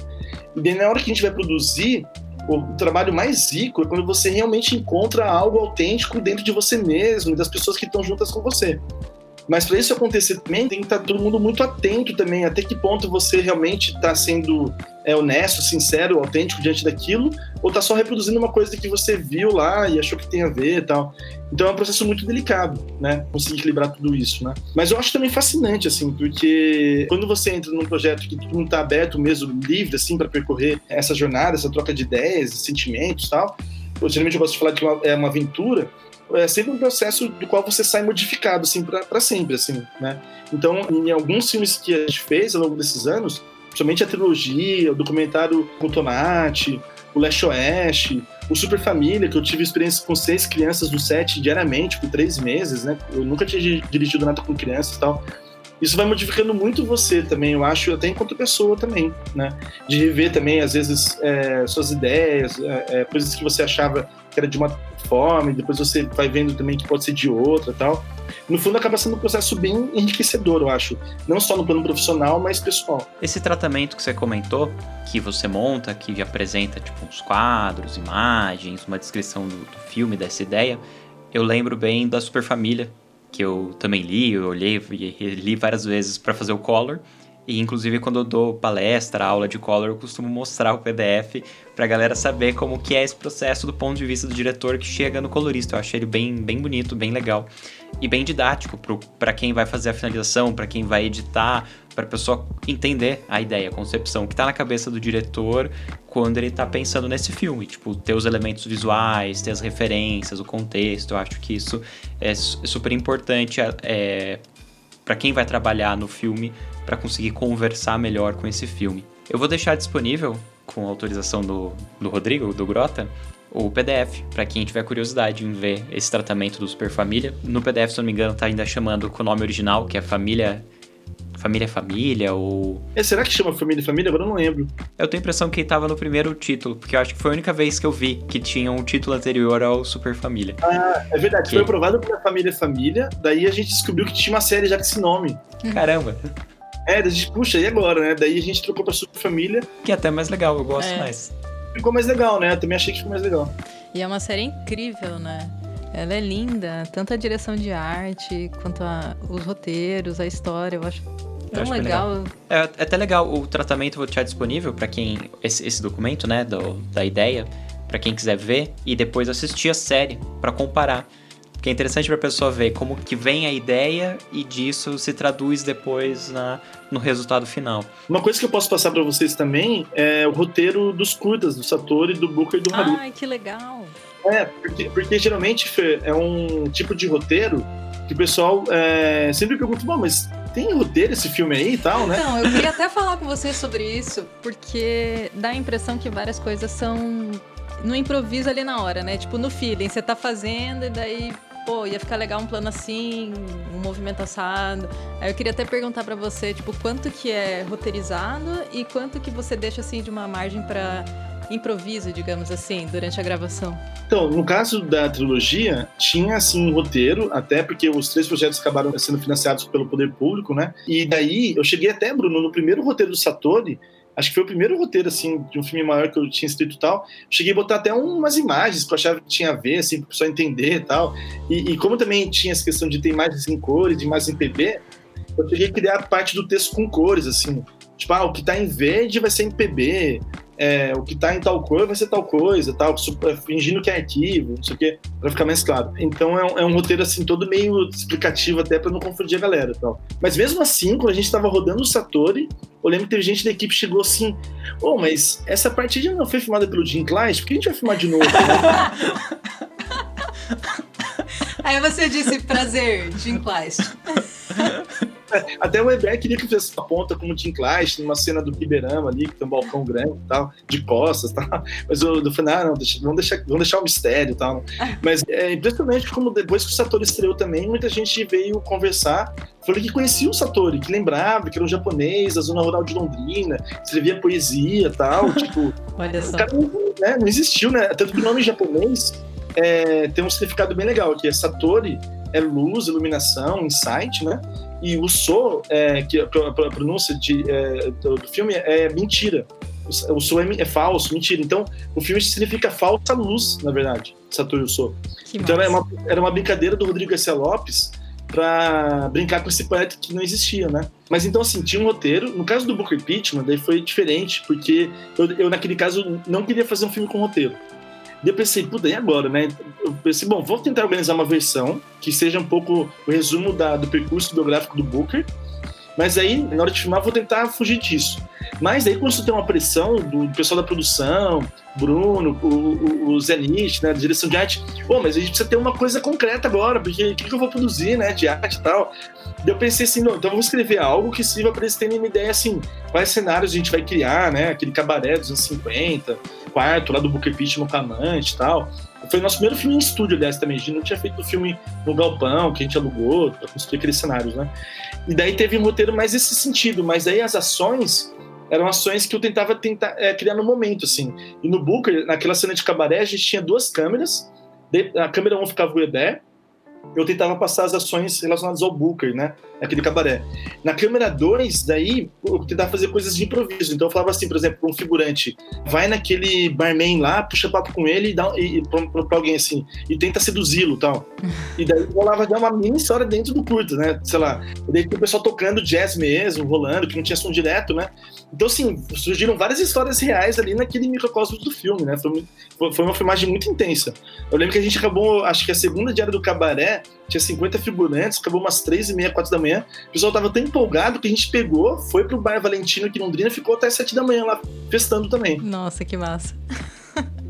E daí, na hora que a gente vai produzir, o trabalho mais rico é quando você realmente encontra algo autêntico dentro de você mesmo e das pessoas que estão juntas com você. Mas para isso acontecer também, tem que estar tá todo mundo muito atento também, até que ponto você realmente está sendo é, honesto, sincero, autêntico diante daquilo, ou está só reproduzindo uma coisa que você viu lá e achou que tem a ver e tal. Então é um processo muito delicado, né? Conseguir equilibrar tudo isso, né? Mas eu acho também fascinante, assim, porque quando você entra num projeto que tudo está aberto mesmo, livre, assim, para percorrer essa jornada, essa troca de ideias, sentimentos e tal, geralmente eu gosto de falar que é uma aventura, é sempre um processo do qual você sai modificado, assim, para sempre, assim, né? Então, em alguns filmes que a gente fez ao longo desses anos, principalmente a trilogia, o documentário com Tomate, o Leste Oeste, o Super Família, que eu tive experiência com seis crianças no set diariamente, por três meses, né? Eu nunca tinha dirigido nada com crianças e tal. Isso vai modificando muito você também, eu acho, até enquanto pessoa também, né? De rever também, às vezes, é, suas ideias, é, é coisas que você achava que era de uma depois você vai vendo também que pode ser de outra tal. No fundo, acaba sendo um processo bem enriquecedor, eu acho. Não só no plano profissional, mas pessoal. Esse tratamento que você comentou, que você monta, que apresenta tipo uns quadros, imagens, uma descrição do, do filme, dessa ideia, eu lembro bem da Super Família, que eu também li, eu olhei e li várias vezes para fazer o color. E inclusive quando eu dou palestra, aula de color, eu costumo mostrar o PDF pra galera saber como que é esse processo do ponto de vista do diretor que chega no colorista. Eu achei ele bem, bem bonito, bem legal e bem didático para quem vai fazer a finalização, para quem vai editar, para a pessoa entender a ideia, a concepção que está na cabeça do diretor quando ele está pensando nesse filme, tipo, ter os elementos visuais, ter as referências, o contexto. Eu acho que isso é, é super importante é, para quem vai trabalhar no filme para conseguir conversar melhor com esse filme. Eu vou deixar disponível, com autorização do, do Rodrigo, do Grota, o PDF, para quem tiver curiosidade em ver esse tratamento do Super Família. No PDF, se não me engano, tá ainda chamando com o nome original, que é Família Família Família ou. É, será que chama Família Família? Agora eu não lembro. Eu tenho a impressão que estava no primeiro título, porque eu acho que foi a única vez que eu vi que tinha um título anterior ao Super Família. Ah, é verdade. Que... Foi aprovado pela Família Família, daí a gente descobriu que tinha uma série já com esse nome. Caramba. É, a gente, puxa, e agora, né? Daí a gente trocou pra Super Família. Que é até mais legal, eu gosto é. mais. Ficou mais legal, né? Eu também achei que ficou mais legal. E é uma série incrível, né? Ela é linda, tanto a direção de arte quanto a, os roteiros, a história, eu acho tão acho legal. legal. É, é, até legal o tratamento vou deixar disponível para quem esse, esse, documento, né, do, da ideia, para quem quiser ver e depois assistir a série para comparar. Que é interessante para a pessoa ver como que vem a ideia e disso se traduz depois na, no resultado final. Uma coisa que eu posso passar para vocês também é o roteiro dos curtas, do Satori, do Booker e do Haru. Ai, que legal! É, porque, porque geralmente, Fê, é um tipo de roteiro que o pessoal é, sempre pergunta, bom, mas tem roteiro esse filme aí e tal, né? Não, eu queria até falar com você sobre isso, porque dá a impressão que várias coisas são no improviso ali na hora, né? Tipo, no feeling, você tá fazendo e daí pô, ia ficar legal um plano assim, um movimento assado. Aí eu queria até perguntar para você, tipo, quanto que é roteirizado e quanto que você deixa assim de uma margem para improviso, digamos assim, durante a gravação? Então, no caso da trilogia, tinha assim um roteiro, até porque os três projetos acabaram sendo financiados pelo poder público, né? E daí eu cheguei até, Bruno, no primeiro roteiro do Satori, acho que foi o primeiro roteiro, assim, de um filme maior que eu tinha escrito e tal. Cheguei a botar até umas imagens que eu achava que tinha a ver, assim, para o pessoal entender e tal. E, e, como também tinha essa questão de ter imagens em cores, de imagens em PB, eu cheguei a criar parte do texto com cores, assim. Tipo, ah, o que tá em verde vai ser em PB, é, o que tá em tal cor vai ser tal coisa, tal, fingindo que é arquivo, não sei o quê, pra ficar mais claro. Então é um, é um roteiro assim, todo meio explicativo até para não confundir a galera tal. Mas mesmo assim, quando a gente tava rodando o Satori, eu lembro que teve gente da equipe que chegou assim, ô, oh, mas essa partida não foi filmada pelo Jim Kleist, por que a gente vai filmar de novo? Né? Aí você disse, prazer, Jim Kleist. Até o Weber queria que fizesse uma ponta como o Tim Clash, numa cena do Kiberama ali, que tem um balcão grande e tal, de costas e tal. Mas eu, eu falei, ah, não, deixa, vamos, deixar, vamos deixar o mistério e tal. Mas é impressionante como depois que o Satori estreou também, muita gente veio conversar. Falei que conhecia o Satori, que lembrava que era um japonês da zona rural de Londrina, escrevia poesia e tal. tipo, Olha só. o cara não, né, não existiu, né? Tanto que o nome japonês é, tem um significado bem legal, que é Satori é luz, iluminação, insight, né? E o so, é, que a, a pronúncia de, é, do, do, filme é mentira. O, o so é, é, falso, mentira. Então, o filme significa falsa luz, na verdade, Saturno So. Que então, era uma, era uma brincadeira do Rodrigo Garcia Lopes para brincar com esse planeta que não existia, né? Mas então, assim, tinha um roteiro. No caso do Booker Pittman, daí foi diferente, porque eu, eu, naquele caso, não queria fazer um filme com roteiro. Daí eu pensei, puta, e agora, né? Eu pensei, bom, vou tentar organizar uma versão que seja um pouco o resumo da, do percurso biográfico do Booker. Mas aí, na hora de filmar, vou tentar fugir disso. Mas aí, quando você tem uma pressão do, pessoal da produção, Bruno, o, o, o né, direção de arte, pô, mas a gente precisa ter uma coisa concreta agora, porque o que, que, eu vou produzir, né, de arte e tal. Daí eu pensei assim, não, então vamos escrever algo que sirva para eles terem uma ideia assim, quais cenários a gente vai criar, né, aquele cabaré dos anos 50, quarto lá do Booker Pittman com a amante e tal. Foi o nosso primeiro filme em estúdio, aliás, também. A gente não tinha feito o filme no galpão, que a gente alugou, pra construir aqueles cenários, né? E daí teve um roteiro mais esse sentido, mas aí as ações eram ações que eu tentava tentar é, criar no momento, assim. E no Booker, naquela cena de cabaré, a gente tinha duas câmeras, a câmera 1 ficava o Edé, eu tentava passar as ações relacionadas ao Booker, né? Aquele cabaré. Na câmera 2, daí, eu tentava fazer coisas de improviso. Então eu falava assim, por exemplo, um figurante, vai naquele barman lá, puxa papo com ele e dá e, e pra, alguém assim, e tenta seduzi-lo tal. E daí rolava dar uma mini história dentro do curto, né? Sei lá. E daí o pessoal tocando jazz mesmo, rolando, que não tinha som direto, né? Então, assim, surgiram várias histórias reais ali naquele microcosmos do filme, né? Foi, foi uma filmagem muito intensa. Eu lembro que a gente acabou, acho que a segunda diária do cabaré tinha 50 figurantes, acabou umas 3 e meia, 4 da manhã. O pessoal tava tão empolgado que a gente pegou, foi pro Bar Valentino aqui em Londrina e ficou até 7 da manhã lá, festando também. Nossa, que massa.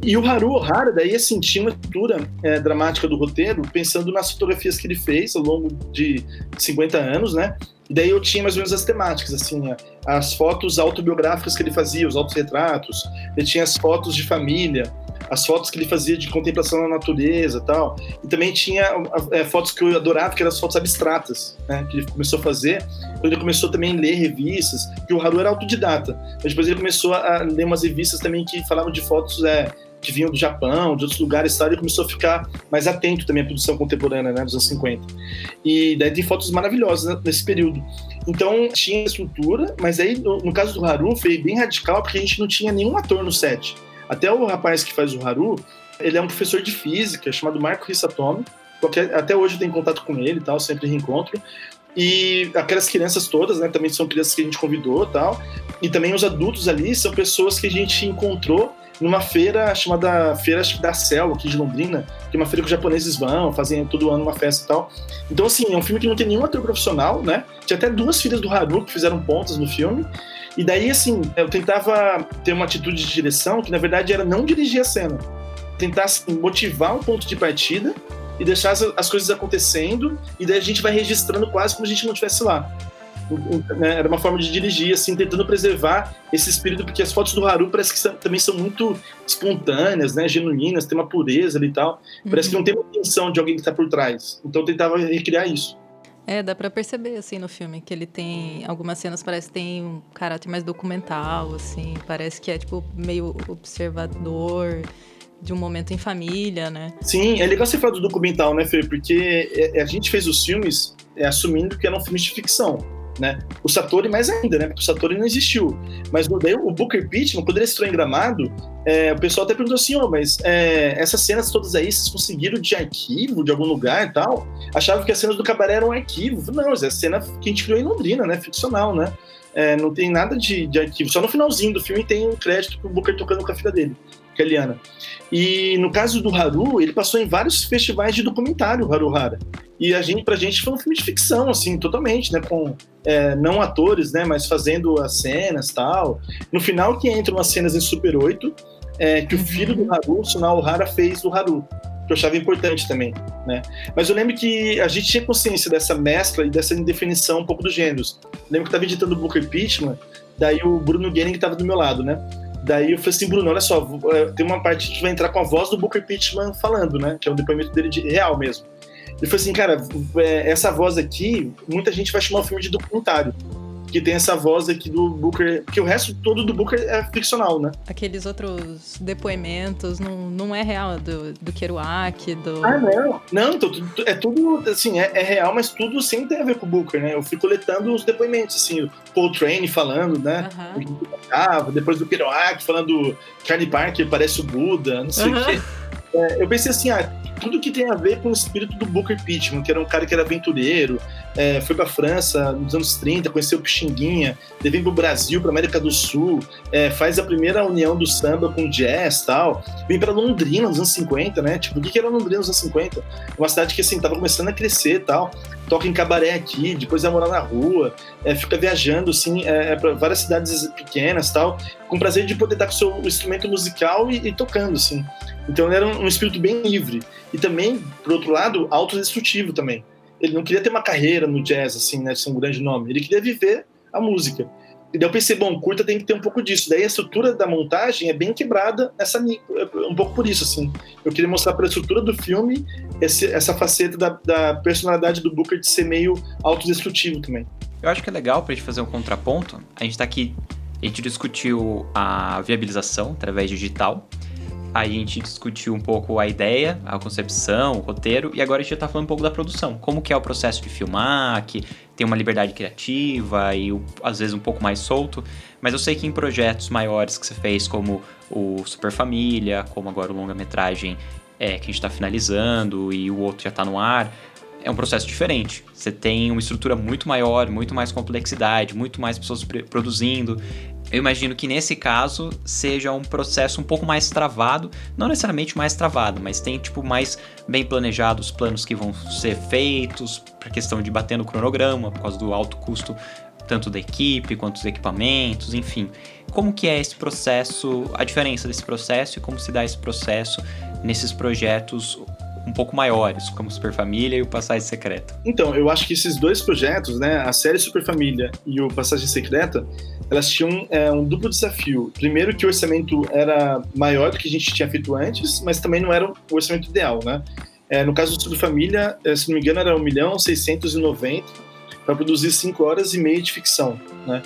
E o Haru Ohara, daí, assim, tinha uma estrutura é, dramática do roteiro, pensando nas fotografias que ele fez ao longo de 50 anos, né? E daí eu tinha mais ou menos as temáticas, assim, as fotos autobiográficas que ele fazia, os autorretratos, ele tinha as fotos de família, as fotos que ele fazia de contemplação na natureza tal. E também tinha é, fotos que eu adorava, que eram as fotos abstratas, né? Que ele começou a fazer. Quando ele começou também a ler revistas, que o Haru era autodidata. Mas depois ele começou a ler umas revistas também que falavam de fotos é, que vinham do Japão, de outros lugares, tal, ele começou a ficar mais atento também à produção contemporânea, né, dos anos 50. E daí tem fotos maravilhosas né, nesse período. Então tinha estrutura, mas aí no, no, caso do Haru foi bem radical porque a gente não tinha nenhum ator no set. Até o rapaz que faz o Haru, ele é um professor de física chamado Marco. Qualquer, até hoje eu tenho contato com ele, tal, sempre reencontro. E aquelas crianças todas, né, também são crianças que a gente convidou, tal. E também os adultos ali são pessoas que a gente encontrou numa feira chamada Feira da Cell, aqui de Londrina, que é uma feira que os japoneses vão, fazem todo ano uma festa e tal. Então, assim, é um filme que não tem nenhum ator profissional, né? Tinha até duas filhas do Haru que fizeram pontas no filme. E daí, assim, eu tentava ter uma atitude de direção que, na verdade, era não dirigir a cena. Tentar assim, motivar um ponto de partida e deixar as, as, coisas acontecendo, e daí a gente vai registrando quase como se a gente não estivesse lá. Né, era uma forma de dirigir, assim, tentando preservar esse espírito, porque as fotos do Haru parece que são, também são muito espontâneas, né, genuínas, tem uma pureza ali e tal. Uhum. Parece que não tem uma intenção de alguém que está por trás. Então eu tentava recriar isso. É, dá para perceber, assim, no filme, que ele tem... Algumas cenas parece que tem um caráter mais documental, assim. Parece que é, tipo, meio observador de um momento em família, né? Sim, é legal você falar do documental, né, Fê? Porque é, a gente fez os filmes é, assumindo que eram filmes de ficção né? O Satori mais ainda, né? Porque o Satori não existiu. Mas daí, o Booker Pittman, quando ele entrou em Gramado, é, o pessoal até perguntou assim, oh, mas é, essas cenas todas aí, vocês conseguiram de arquivo, de algum lugar e tal? Achavam que as cenas do cabaré eram um arquivo. Não, é cena que a gente criou em Londrina, né? Ficcional, né? É, não tem nada de, de arquivo. Só no finalzinho do filme tem um crédito pro Booker tocando com a filha dele, que é Liana. E no caso do Haru, ele passou em vários festivais de documentário, Haru Hara. E a gente, pra gente foi um filme de ficção, assim, totalmente, né? Com é, não atores, né? Mas fazendo as cenas tal. No final que entram as cenas em Super 8, é, que o uhum. filho do Haru, o Sunao Hara, fez do Haru. Que eu achava importante também, né? Mas eu lembro que a gente tinha consciência dessa mescla e dessa indefinição um pouco dos gêneros. Eu lembro que eu tava editando o Booker Pittman, daí o Bruno Guerin tava do meu lado, né? Daí eu falei assim, Bruno, olha só, é, tem uma parte que vai entrar com a voz do Booker Pittman falando, né? Que é um depoimento dele de real mesmo. Ele falou assim, cara, é, essa voz aqui, muita gente vai chamar o filme de documentário. Que tem essa voz aqui do Booker, porque o resto todo do Booker é ficcional, né? Aqueles outros depoimentos não, não é real, do, do Kerouac, do... Ah, não. Não, então, é tudo, assim, é, é, real, mas tudo sempre tem a ver com o Booker, né? Eu fui coletando os depoimentos, assim, o Paul Train falando, né? Uhum. Depois do Kerouac falando Charlie Parker parece o Buda, não sei uhum. o quê. É, eu pensei assim, ah, tudo que tem a ver com o espírito do Booker Pittman, que era um cara que era aventureiro, é, foi para França nos anos 30, conheceu o Pixinguinha, vem para o Brasil, para América do Sul, é, faz a primeira união do samba com jazz tal, vem para Londrina nos anos 50, né? Tipo, o que, que era Londrina nos anos 50? Uma cidade que assim tava começando a crescer tal, toca em cabaré aqui, depois vai morar na rua, é, fica viajando assim é, é para várias cidades pequenas tal, com prazer de poder estar com o seu instrumento musical e, e tocando assim. Então ele era um, um espírito bem livre e também, por outro lado, autodestrutivo também ele não queria ter uma carreira no jazz, assim, né, ser um grande nome. Ele queria viver a música. E daí eu pensei, bom, curta tem que ter um pouco disso. Daí a estrutura da montagem é bem quebrada nessa um pouco por isso, assim. Eu queria mostrar pela estrutura do filme esse, essa faceta da, da, personalidade do Booker de ser meio autodestrutivo também. Eu acho que é legal pra gente fazer um contraponto. A gente tá aqui, a gente discutiu a viabilização através digital. A gente discutiu um pouco a ideia, a concepção, o roteiro, e agora a gente já tá falando um pouco da produção. Como que é o processo de filmar, que tem uma liberdade criativa e às vezes um pouco mais solto. Mas eu sei que em projetos maiores que você fez, como o Super Família, como agora o longa-metragem é, que a gente está finalizando e o outro já está no ar, é um processo diferente. Você tem uma estrutura muito maior, muito mais complexidade, muito mais pessoas produzindo. Eu imagino que nesse caso seja um processo um pouco mais travado, não necessariamente mais travado, mas tem tipo mais bem planejados os planos que vão ser feitos, para questão de bater no cronograma, por causa do alto custo tanto da equipe quanto dos equipamentos, enfim. Como que é esse processo, a diferença desse processo e como se dá esse processo nesses projetos um pouco maiores, como Super Família e o Passagem Secreta? Então, eu acho que esses dois projetos, né, a série Super Família e o Passagem Secreta, elas tinham é, um duplo desafio. Primeiro que o orçamento era maior do que a gente tinha feito antes, mas também não era o orçamento ideal, né? É, no caso do Super Família, é, se não me engano, era 1 milhão 690 para produzir 5 horas e meia de ficção, né?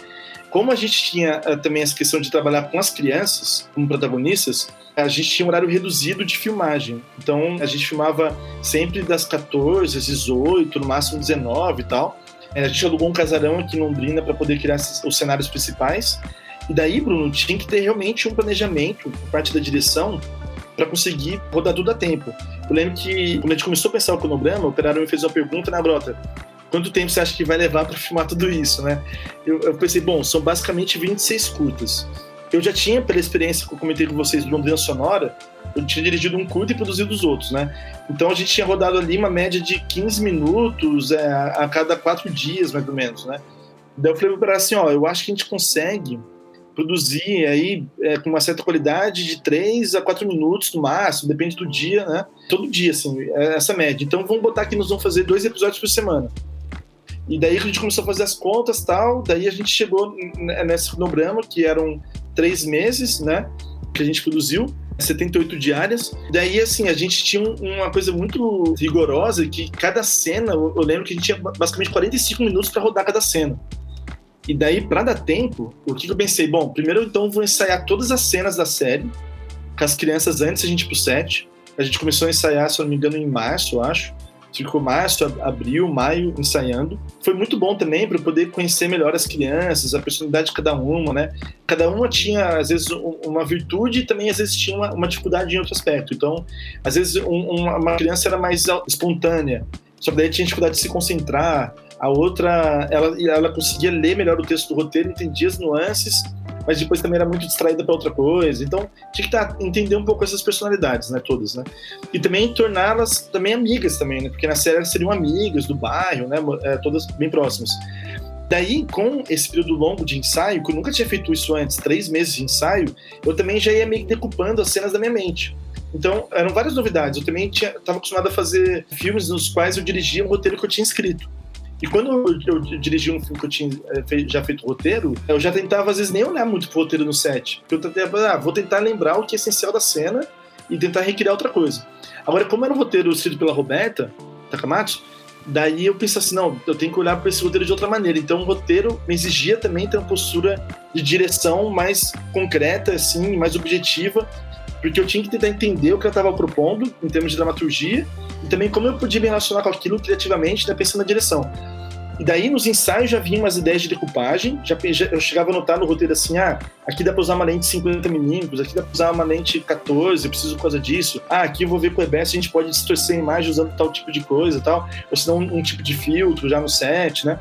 Como a gente tinha é, também essa questão de trabalhar com as crianças como protagonistas, a gente tinha um horário reduzido de filmagem. Então a gente filmava sempre das 14 às 18, no máximo 19 e tal. É, a gente alugou um casarão aqui em Londrina para poder criar os cenários principais. E daí, Bruno, tinha que ter realmente um planejamento por parte da direção para conseguir rodar tudo a tempo. Eu lembro que quando a gente começou a pensar o cronograma, o operário me fez uma pergunta na brota. Quanto tempo você acha que vai levar para filmar tudo isso, né? Eu, eu pensei, bom, são basicamente 26 curtas eu já tinha, pela experiência que eu comentei com vocês do Londrina Sonora, eu tinha dirigido um curto e produzido os outros, né? Então a gente tinha rodado ali uma média de 15 minutos é, a cada quatro dias, mais ou menos, né? Daí eu falei para assim, ó, eu acho que a gente consegue produzir aí é, com uma certa qualidade de 3 a 4 minutos no máximo, depende do dia, né? Todo dia, assim, é essa média. Então vamos botar que nós vamos fazer dois episódios por semana. E daí a gente começou a fazer as contas tal, daí a gente chegou nesse cronograma, que eram três meses, né? Que a gente produziu. 78 diárias. Daí, assim, a gente tinha uma coisa muito rigorosa que cada cena, eu lembro que a gente tinha basicamente 45 minutos para rodar cada cena. E daí, para dar tempo, o que eu pensei? Bom, primeiro então vou ensaiar todas as cenas da série com as crianças antes a gente ir pro set. A gente começou a ensaiar, se eu não me engano, em março, eu acho ficou março, abril, maio ensaiando. Foi muito bom também para poder conhecer melhor as crianças, a personalidade de cada uma, né? Cada uma tinha, às vezes, uma virtude e também, às vezes, tinha uma, uma dificuldade em outro aspecto. Então, às vezes, um, uma criança era mais espontânea, só que daí tinha dificuldade de se concentrar. A outra, ela, ela conseguia ler melhor o texto do roteiro, entendia as nuances mas depois também era muito distraída para outra coisa. Então, tinha que tá, entender um pouco essas personalidades, né, todas, né? E também torná-las também amigas também, né? Porque na série elas seriam amigas do bairro, né? É, todas bem próximas. Daí, com esse período longo de ensaio, que eu nunca tinha feito isso antes, três meses de ensaio, eu também já ia meio que decupando as cenas da minha mente. Então, eram várias novidades. Eu também estava acostumado a fazer filmes nos quais eu dirigia um roteiro que eu tinha escrito. E quando eu, dirigi um filme que eu tinha é, já feito roteiro, eu já tentava, às vezes, nem olhar muito pro roteiro no set. Eu tentava, ah, vou tentar lembrar o que é essencial da cena e tentar recriar outra coisa. Agora, como era um roteiro escrito pela Roberta Takamatsu, daí eu pensei assim, não, eu tenho que olhar para esse roteiro de outra maneira. Então, o roteiro me exigia também ter uma postura de direção mais concreta, assim, mais objetiva, porque eu tinha que tentar entender o que ela estava propondo em termos de dramaturgia e também como eu podia me relacionar com aquilo criativamente, né, pensando na direção. E daí nos ensaios já vinham umas ideias de decupagem, já, já eu chegava a notar no roteiro assim, ah, aqui dá para usar uma lente 50 milímetros, aqui dá para usar uma lente 14, eu preciso por causa disso. Ah, aqui eu vou ver com o EBS, a gente pode distorcer a imagem usando tal tipo de coisa, tal, ou se não um, um tipo de filtro já no set, né?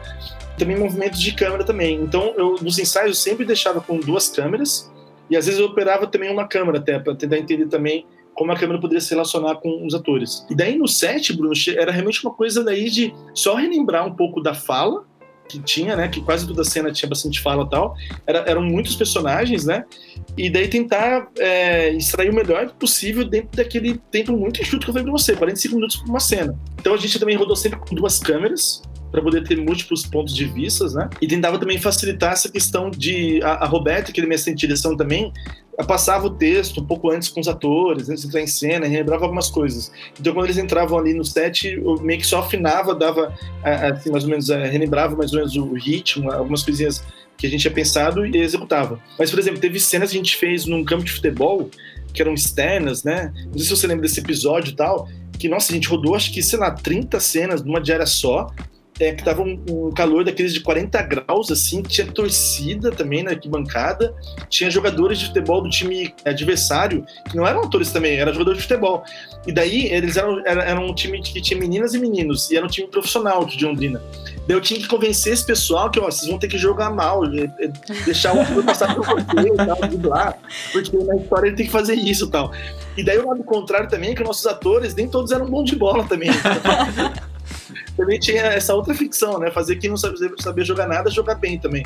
Também movimentos de câmera também. Então, eu nos ensaios eu sempre deixava com duas câmeras e às vezes eu operava também uma câmera até para tentar entender também como a câmera poderia se relacionar com os atores. E daí no set, Bruno, era realmente uma coisa daí de só relembrar um pouco da fala que tinha, né? Que quase toda cena tinha bastante fala e tal. Era, eram muitos personagens, né? E daí tentar é, extrair o melhor possível dentro daquele tempo muito enxuto que eu falei pra você, 45 minutos por uma cena. Então a gente também rodou sempre com duas câmeras, para poder ter múltiplos pontos de vistas, né? E tentava também facilitar essa questão de a, a Roberta, que ele me assistente de direção também, passava o texto um pouco antes com os atores, antes de entrar em cena, relembrava algumas coisas. Então, quando eles entravam ali no set, eu meio que só afinava, dava, assim, mais ou menos, relembrava mais ou menos o ritmo, algumas coisinhas que a gente tinha pensado e executava. Mas, por exemplo, teve cenas que a gente fez num campo de futebol, que eram externas, né? Não sei se você lembra desse episódio e tal, que, nossa, a gente rodou, acho que, sei lá, 30 cenas numa diária só, é, que tava um, um, calor daqueles de 40 graus, assim, tinha torcida também na arquibancada, tinha jogadores de futebol do time adversário, que não eram atores também, eram jogadores de futebol. E daí eles eram, eram, eram um time que tinha meninas e meninos, e era um time profissional de Londrina. Daí eu tinha que convencer esse pessoal que, ó, vocês vão ter que jogar mal, deixar o outro passar por você e tal, driblar, porque na história ele tem que fazer isso e tal. E daí o lado contrário também é que nossos atores, nem todos eram bons de bola também. também tinha essa outra ficção, né? Fazer quem não sabe, saber jogar nada, jogar bem também.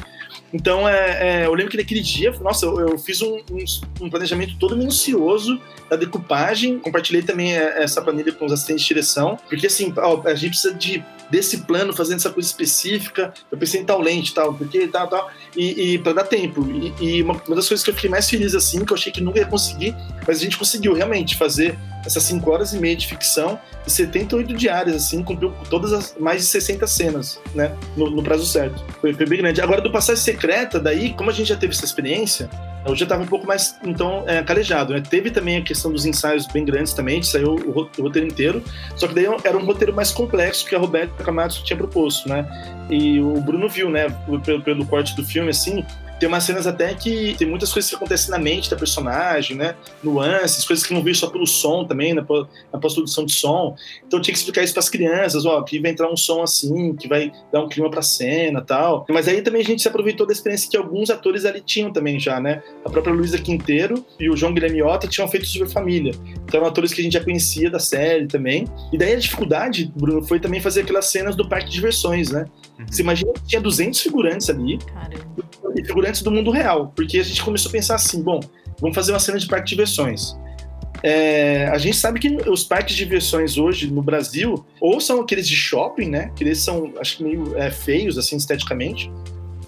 Então, é, é, eu lembro que naquele dia, nossa, eu, eu fiz um, um, um, planejamento todo minucioso da decupagem, compartilhei também é, essa planilha com os assistentes de direção, porque assim, ó, a gente precisa de desse plano fazendo essa coisa específica, eu pensei em tal lente tal, porque tal, tal, e, e para dar tempo. E, e uma, das coisas que eu fiquei mais feliz assim, que eu achei que nunca ia conseguir, mas a gente conseguiu realmente fazer essas 5 horas e meia de ficção e 78 diárias, assim, cumpriu todas as mais de 60 cenas, né, no, no prazo certo. Foi, foi, bem grande. Agora, do Passagem Secreta, daí, como a gente já teve essa experiência, eu já estava um pouco mais, então, é, calejado, né? Teve também a questão dos ensaios bem grandes também, saiu o, o, roteiro inteiro, só que daí era um roteiro mais complexo que a Roberta Camacho tinha proposto, né? E o Bruno viu, né, pelo, pelo corte do filme, assim, tem umas cenas até que tem muitas coisas que acontecem na mente da personagem, né? Nuances, coisas que não vejo só pelo som também, na, na pós-produção de som. Então eu tinha que explicar isso para as crianças, ó, que vai entrar um som assim, que vai dar um clima para a cena tal. Mas aí também a gente se aproveitou da experiência que alguns atores ali tinham também já, né? A própria Luísa Quinteiro e o João Guilherme Ota tinham feito Super Família. Então eram atores que a gente já conhecia da série também. E daí a dificuldade, Bruno, foi também fazer aquelas cenas do parque de diversões, né? Uhum. Você imagina que tinha 200 figurantes ali. Caramba. E figurantes antes do mundo real, porque a gente começou a pensar assim, bom, vamos fazer uma cena de parque de diversões. É, a gente sabe que os parques de diversões hoje no Brasil, ou são aqueles de shopping, né, que eles são, acho que meio é, feios, assim, esteticamente,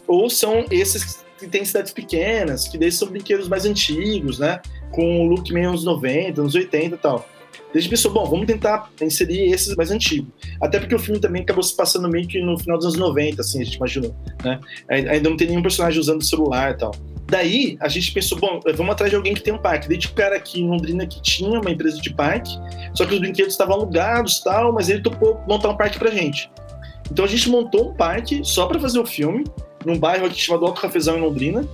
ou são esses que têm cidades pequenas, que daí são brinquedos mais antigos, né, com o look meio anos 90, anos 80 e tal. Gente pensou, bom, vamos tentar inserir esses mais antigos. Até porque o filme também acabou se passando meio que no final dos anos 90, assim, a gente imaginou, né? Ainda não tem nenhum personagem usando celular e tal. Daí, a gente pensou, bom, vamos atrás de alguém que tem um parque. Daí, tipo, cara aqui em Londrina que tinha uma empresa de parque, só que os brinquedos estavam alugados e tal, mas ele topou montar um parque pra gente. Então a gente montou um parque só para fazer o filme, num bairro aqui chamado Alto Cafezão, em Londrina.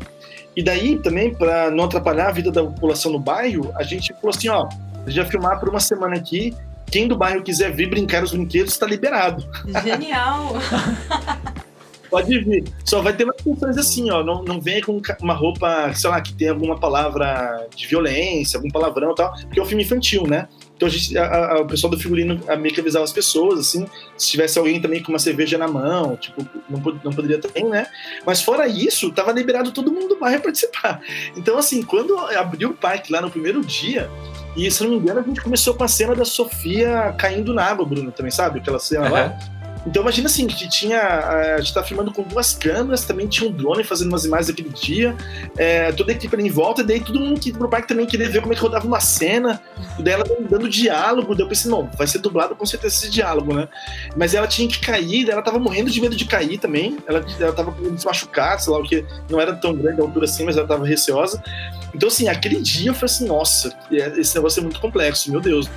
E daí, também, para não atrapalhar a vida da população no bairro, a gente falou assim, ó, a gente vai filmar por uma semana aqui. Quem do bairro quiser vir brincar os brinquedos está liberado. Genial! Pode vir. Só vai ter umas questões assim, ó. Não, não venha com uma roupa, sei lá, que tem alguma palavra de violência, algum palavrão e tal, porque é um filme infantil, né? Então a gente, a, a, o pessoal do figurino meio que avisava as pessoas, assim, se tivesse alguém também com uma cerveja na mão, tipo, não, não poderia também, né? Mas fora isso, tava liberado todo mundo do bairro participar. Então, assim, quando abriu o parque lá no primeiro dia, e se não me engano, a gente começou com a cena da Sofia caindo na água, Bruno, também, sabe? Aquela cena uhum. lá. Então imagina assim, que tinha. A gente tá filmando com duas câmeras, também tinha um drone fazendo umas imagens daquele dia, é, toda a equipe ali em volta, e daí todo mundo que pro parque também queria ver como é que rodava uma cena, e daí ela dando diálogo, daí eu pensei, não, vai ser dublado com certeza esse diálogo, né? Mas ela tinha que cair, daí ela tava morrendo de medo de cair também, ela, ela tava com se machucar, sei lá, o que não era tão grande a altura assim, mas ela tava receosa. Então, assim, aquele dia eu falei assim, nossa, esse negócio é muito complexo, meu Deus.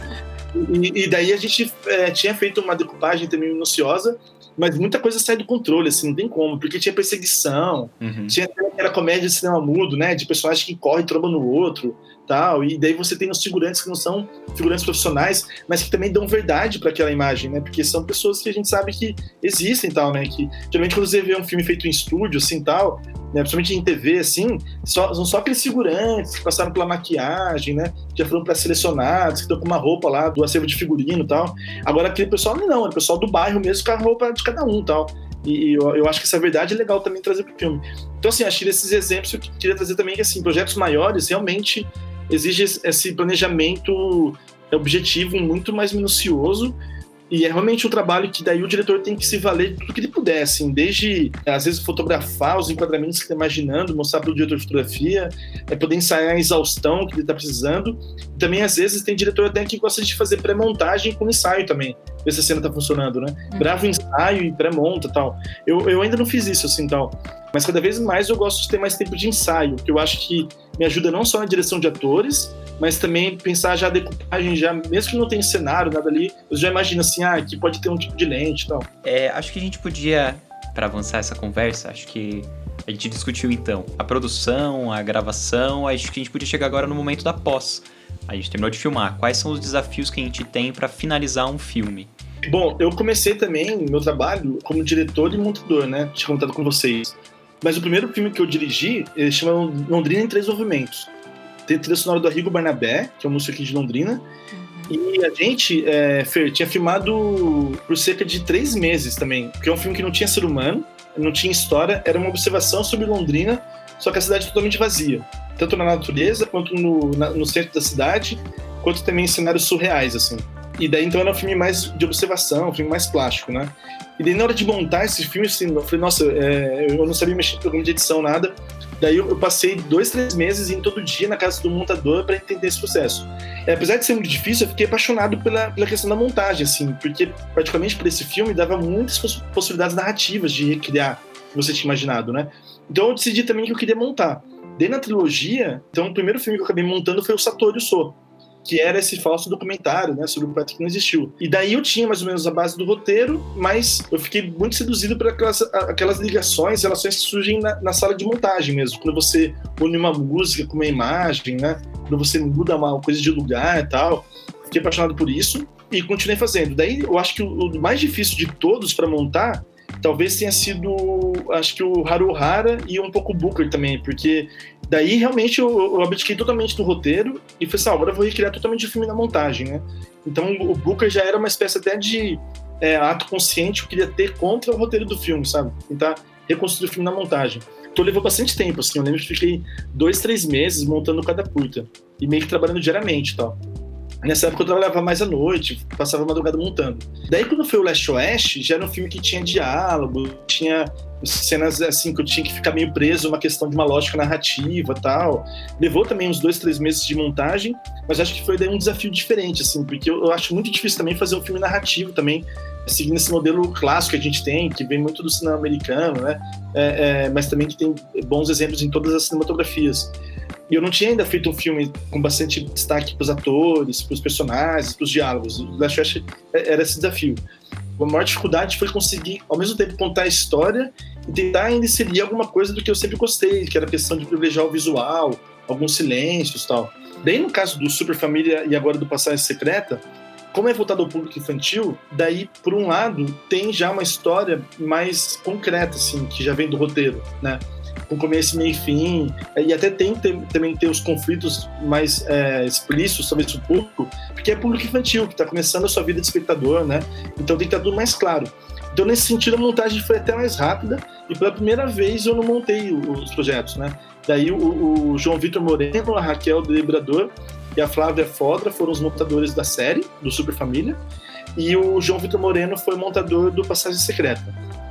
E, e daí a gente é, tinha feito uma decupagem também minuciosa, mas muita coisa sai do controle, assim, não tem como, porque tinha perseguição, uhum. tinha aquela comédia de cinema mudo, né, de personagem que corre e tromba no outro, tal, e daí você tem os figurantes que não são figurantes profissionais, mas que também dão verdade para aquela imagem, né, porque são pessoas que a gente sabe que existem, tal, né, que geralmente quando você vê um filme feito em estúdio, assim, tal, né, principalmente em TV, assim, só, são só aqueles figurantes que passaram pela maquiagem, né, que já foram pré-selecionados, que estão com uma roupa lá do acervo de figurino tal. Agora, aquele pessoal não, é o pessoal do bairro mesmo com a roupa de cada um tal. E eu, eu acho que essa verdade é legal também trazer para o filme. Então, assim, acho que desses exemplos eu queria trazer também que, assim, projetos maiores realmente exigem esse planejamento objetivo muito mais minucioso E é realmente um trabalho que daí o diretor tem que se valer de tudo que ele puder, assim, desde, às vezes, fotografar os enquadramentos que ele está imaginando, mostrar para o diretor de fotografia, é poder ensaiar a exaustão que ele está precisando. E também, às vezes, tem diretor até que gosta de fazer pré-montagem com ensaio também, ver se a cena está funcionando, né? Uhum. Grava o ensaio e pré-monta tal. Eu, eu ainda não fiz isso, assim, tal. Mas cada vez mais eu gosto de ter mais tempo de ensaio, que eu acho que me ajuda não só na direção de atores, mas também pensar já a decupagem, já, mesmo que não tenha cenário, nada ali, eu já imagino assim, ah, aqui pode ter um tipo de lente e tal. É, acho que a gente podia, para avançar essa conversa, acho que a gente discutiu então a produção, a gravação, acho que a gente podia chegar agora no momento da pós. A gente terminou de filmar. Quais são os desafios que a gente tem para finalizar um filme? Bom, eu comecei também meu trabalho como diretor e montador, né? Tinha contado com vocês. Mas o primeiro filme que eu dirigi, ele chama Londrina em Três Movimentos. Tem trilha sonora do Arrigo Barnabé, que é um músico aqui de Londrina. Uhum. E a gente, é, Fer, tinha filmado por cerca de três meses também, porque é um filme que não tinha ser humano, não tinha história, era uma observação sobre Londrina, só que a cidade totalmente vazia. Tanto na natureza, quanto no, na, no centro da cidade, quanto também em cenários surreais, assim. E daí então era um filme mais de observação, um filme mais plástico, né? E daí na hora de montar esse filme, assim, eu falei, nossa, é, eu não sabia mexer em programa de edição, nada. Daí eu, eu, passei dois, três meses indo todo dia na casa do montador para entender esse processo. E, apesar de ser muito difícil, eu fiquei apaixonado pela, pela questão da montagem, assim, porque praticamente para esse filme dava muitas possibilidades narrativas de recriar que você tinha imaginado, né? Então eu decidi também que eu queria montar. Daí na trilogia, então o primeiro filme que eu acabei montando foi o Satoru So, que era esse falso documentário, né, sobre o que não existiu. E daí eu tinha mais ou menos a base do roteiro, mas eu fiquei muito seduzido por aquelas, aquelas ligações, relações que surgem na, na, sala de montagem mesmo, quando você une uma música com uma imagem, né, quando você muda uma coisa de lugar e tal. Fiquei apaixonado por isso e continuei fazendo. Daí eu acho que o, o mais difícil de todos para montar talvez tenha sido, acho que o Haruhara e um pouco o Booker também, porque daí realmente eu, eu abdiquei totalmente do roteiro e falei assim, ah, agora eu vou recriar totalmente o filme na montagem, né? Então o Booker já era uma espécie até de é, ato consciente que eu queria ter contra o roteiro do filme, sabe? Tentar reconstruir o filme na montagem. Então levou bastante tempo, assim, eu lembro que fiquei dois, três meses montando cada curta e meio que trabalhando diariamente e tal. Nessa época eu trabalhava mais à noite, passava a madrugada montando. Daí quando foi o Leste Oeste, já era um filme que tinha diálogo, tinha cenas assim que eu tinha que ficar meio preso, uma questão de uma lógica narrativa tal. Levou também uns dois, três meses de montagem, mas acho que foi daí um desafio diferente, assim, porque eu, eu acho muito difícil também fazer um filme narrativo também, seguindo esse modelo clássico que a gente tem, que vem muito do cinema americano, né? É, é, mas também que tem bons exemplos em todas as cinematografias. E eu não tinha ainda feito um filme com bastante destaque para os atores, para os personagens, para os diálogos. O Last West era esse desafio. A maior dificuldade foi conseguir, ao mesmo tempo, contar a história e tentar ainda inserir alguma coisa do que eu sempre gostei, que era a questão de privilegiar o visual, alguns silêncios tal. Daí, no caso do Super Família e agora do Passagem Secreta, como é voltado ao público infantil, daí, por um lado, tem já uma história mais concreta, assim, que já vem do roteiro, né? Com começo, meio e fim, e até tem, tem também ter os conflitos mais é, explícitos sobre o público, porque é público infantil, que está começando a sua vida de espectador, né? Então tem que estar tudo mais claro. Então, nesse sentido, a montagem foi até mais rápida, e pela primeira vez eu não montei os projetos, né? Daí o, o João Vitor Moreno, a Raquel Delibrador e a Flávia Fodra foram os montadores da série, do Super Família, e o João Vitor Moreno foi montador do Passagem Secreta.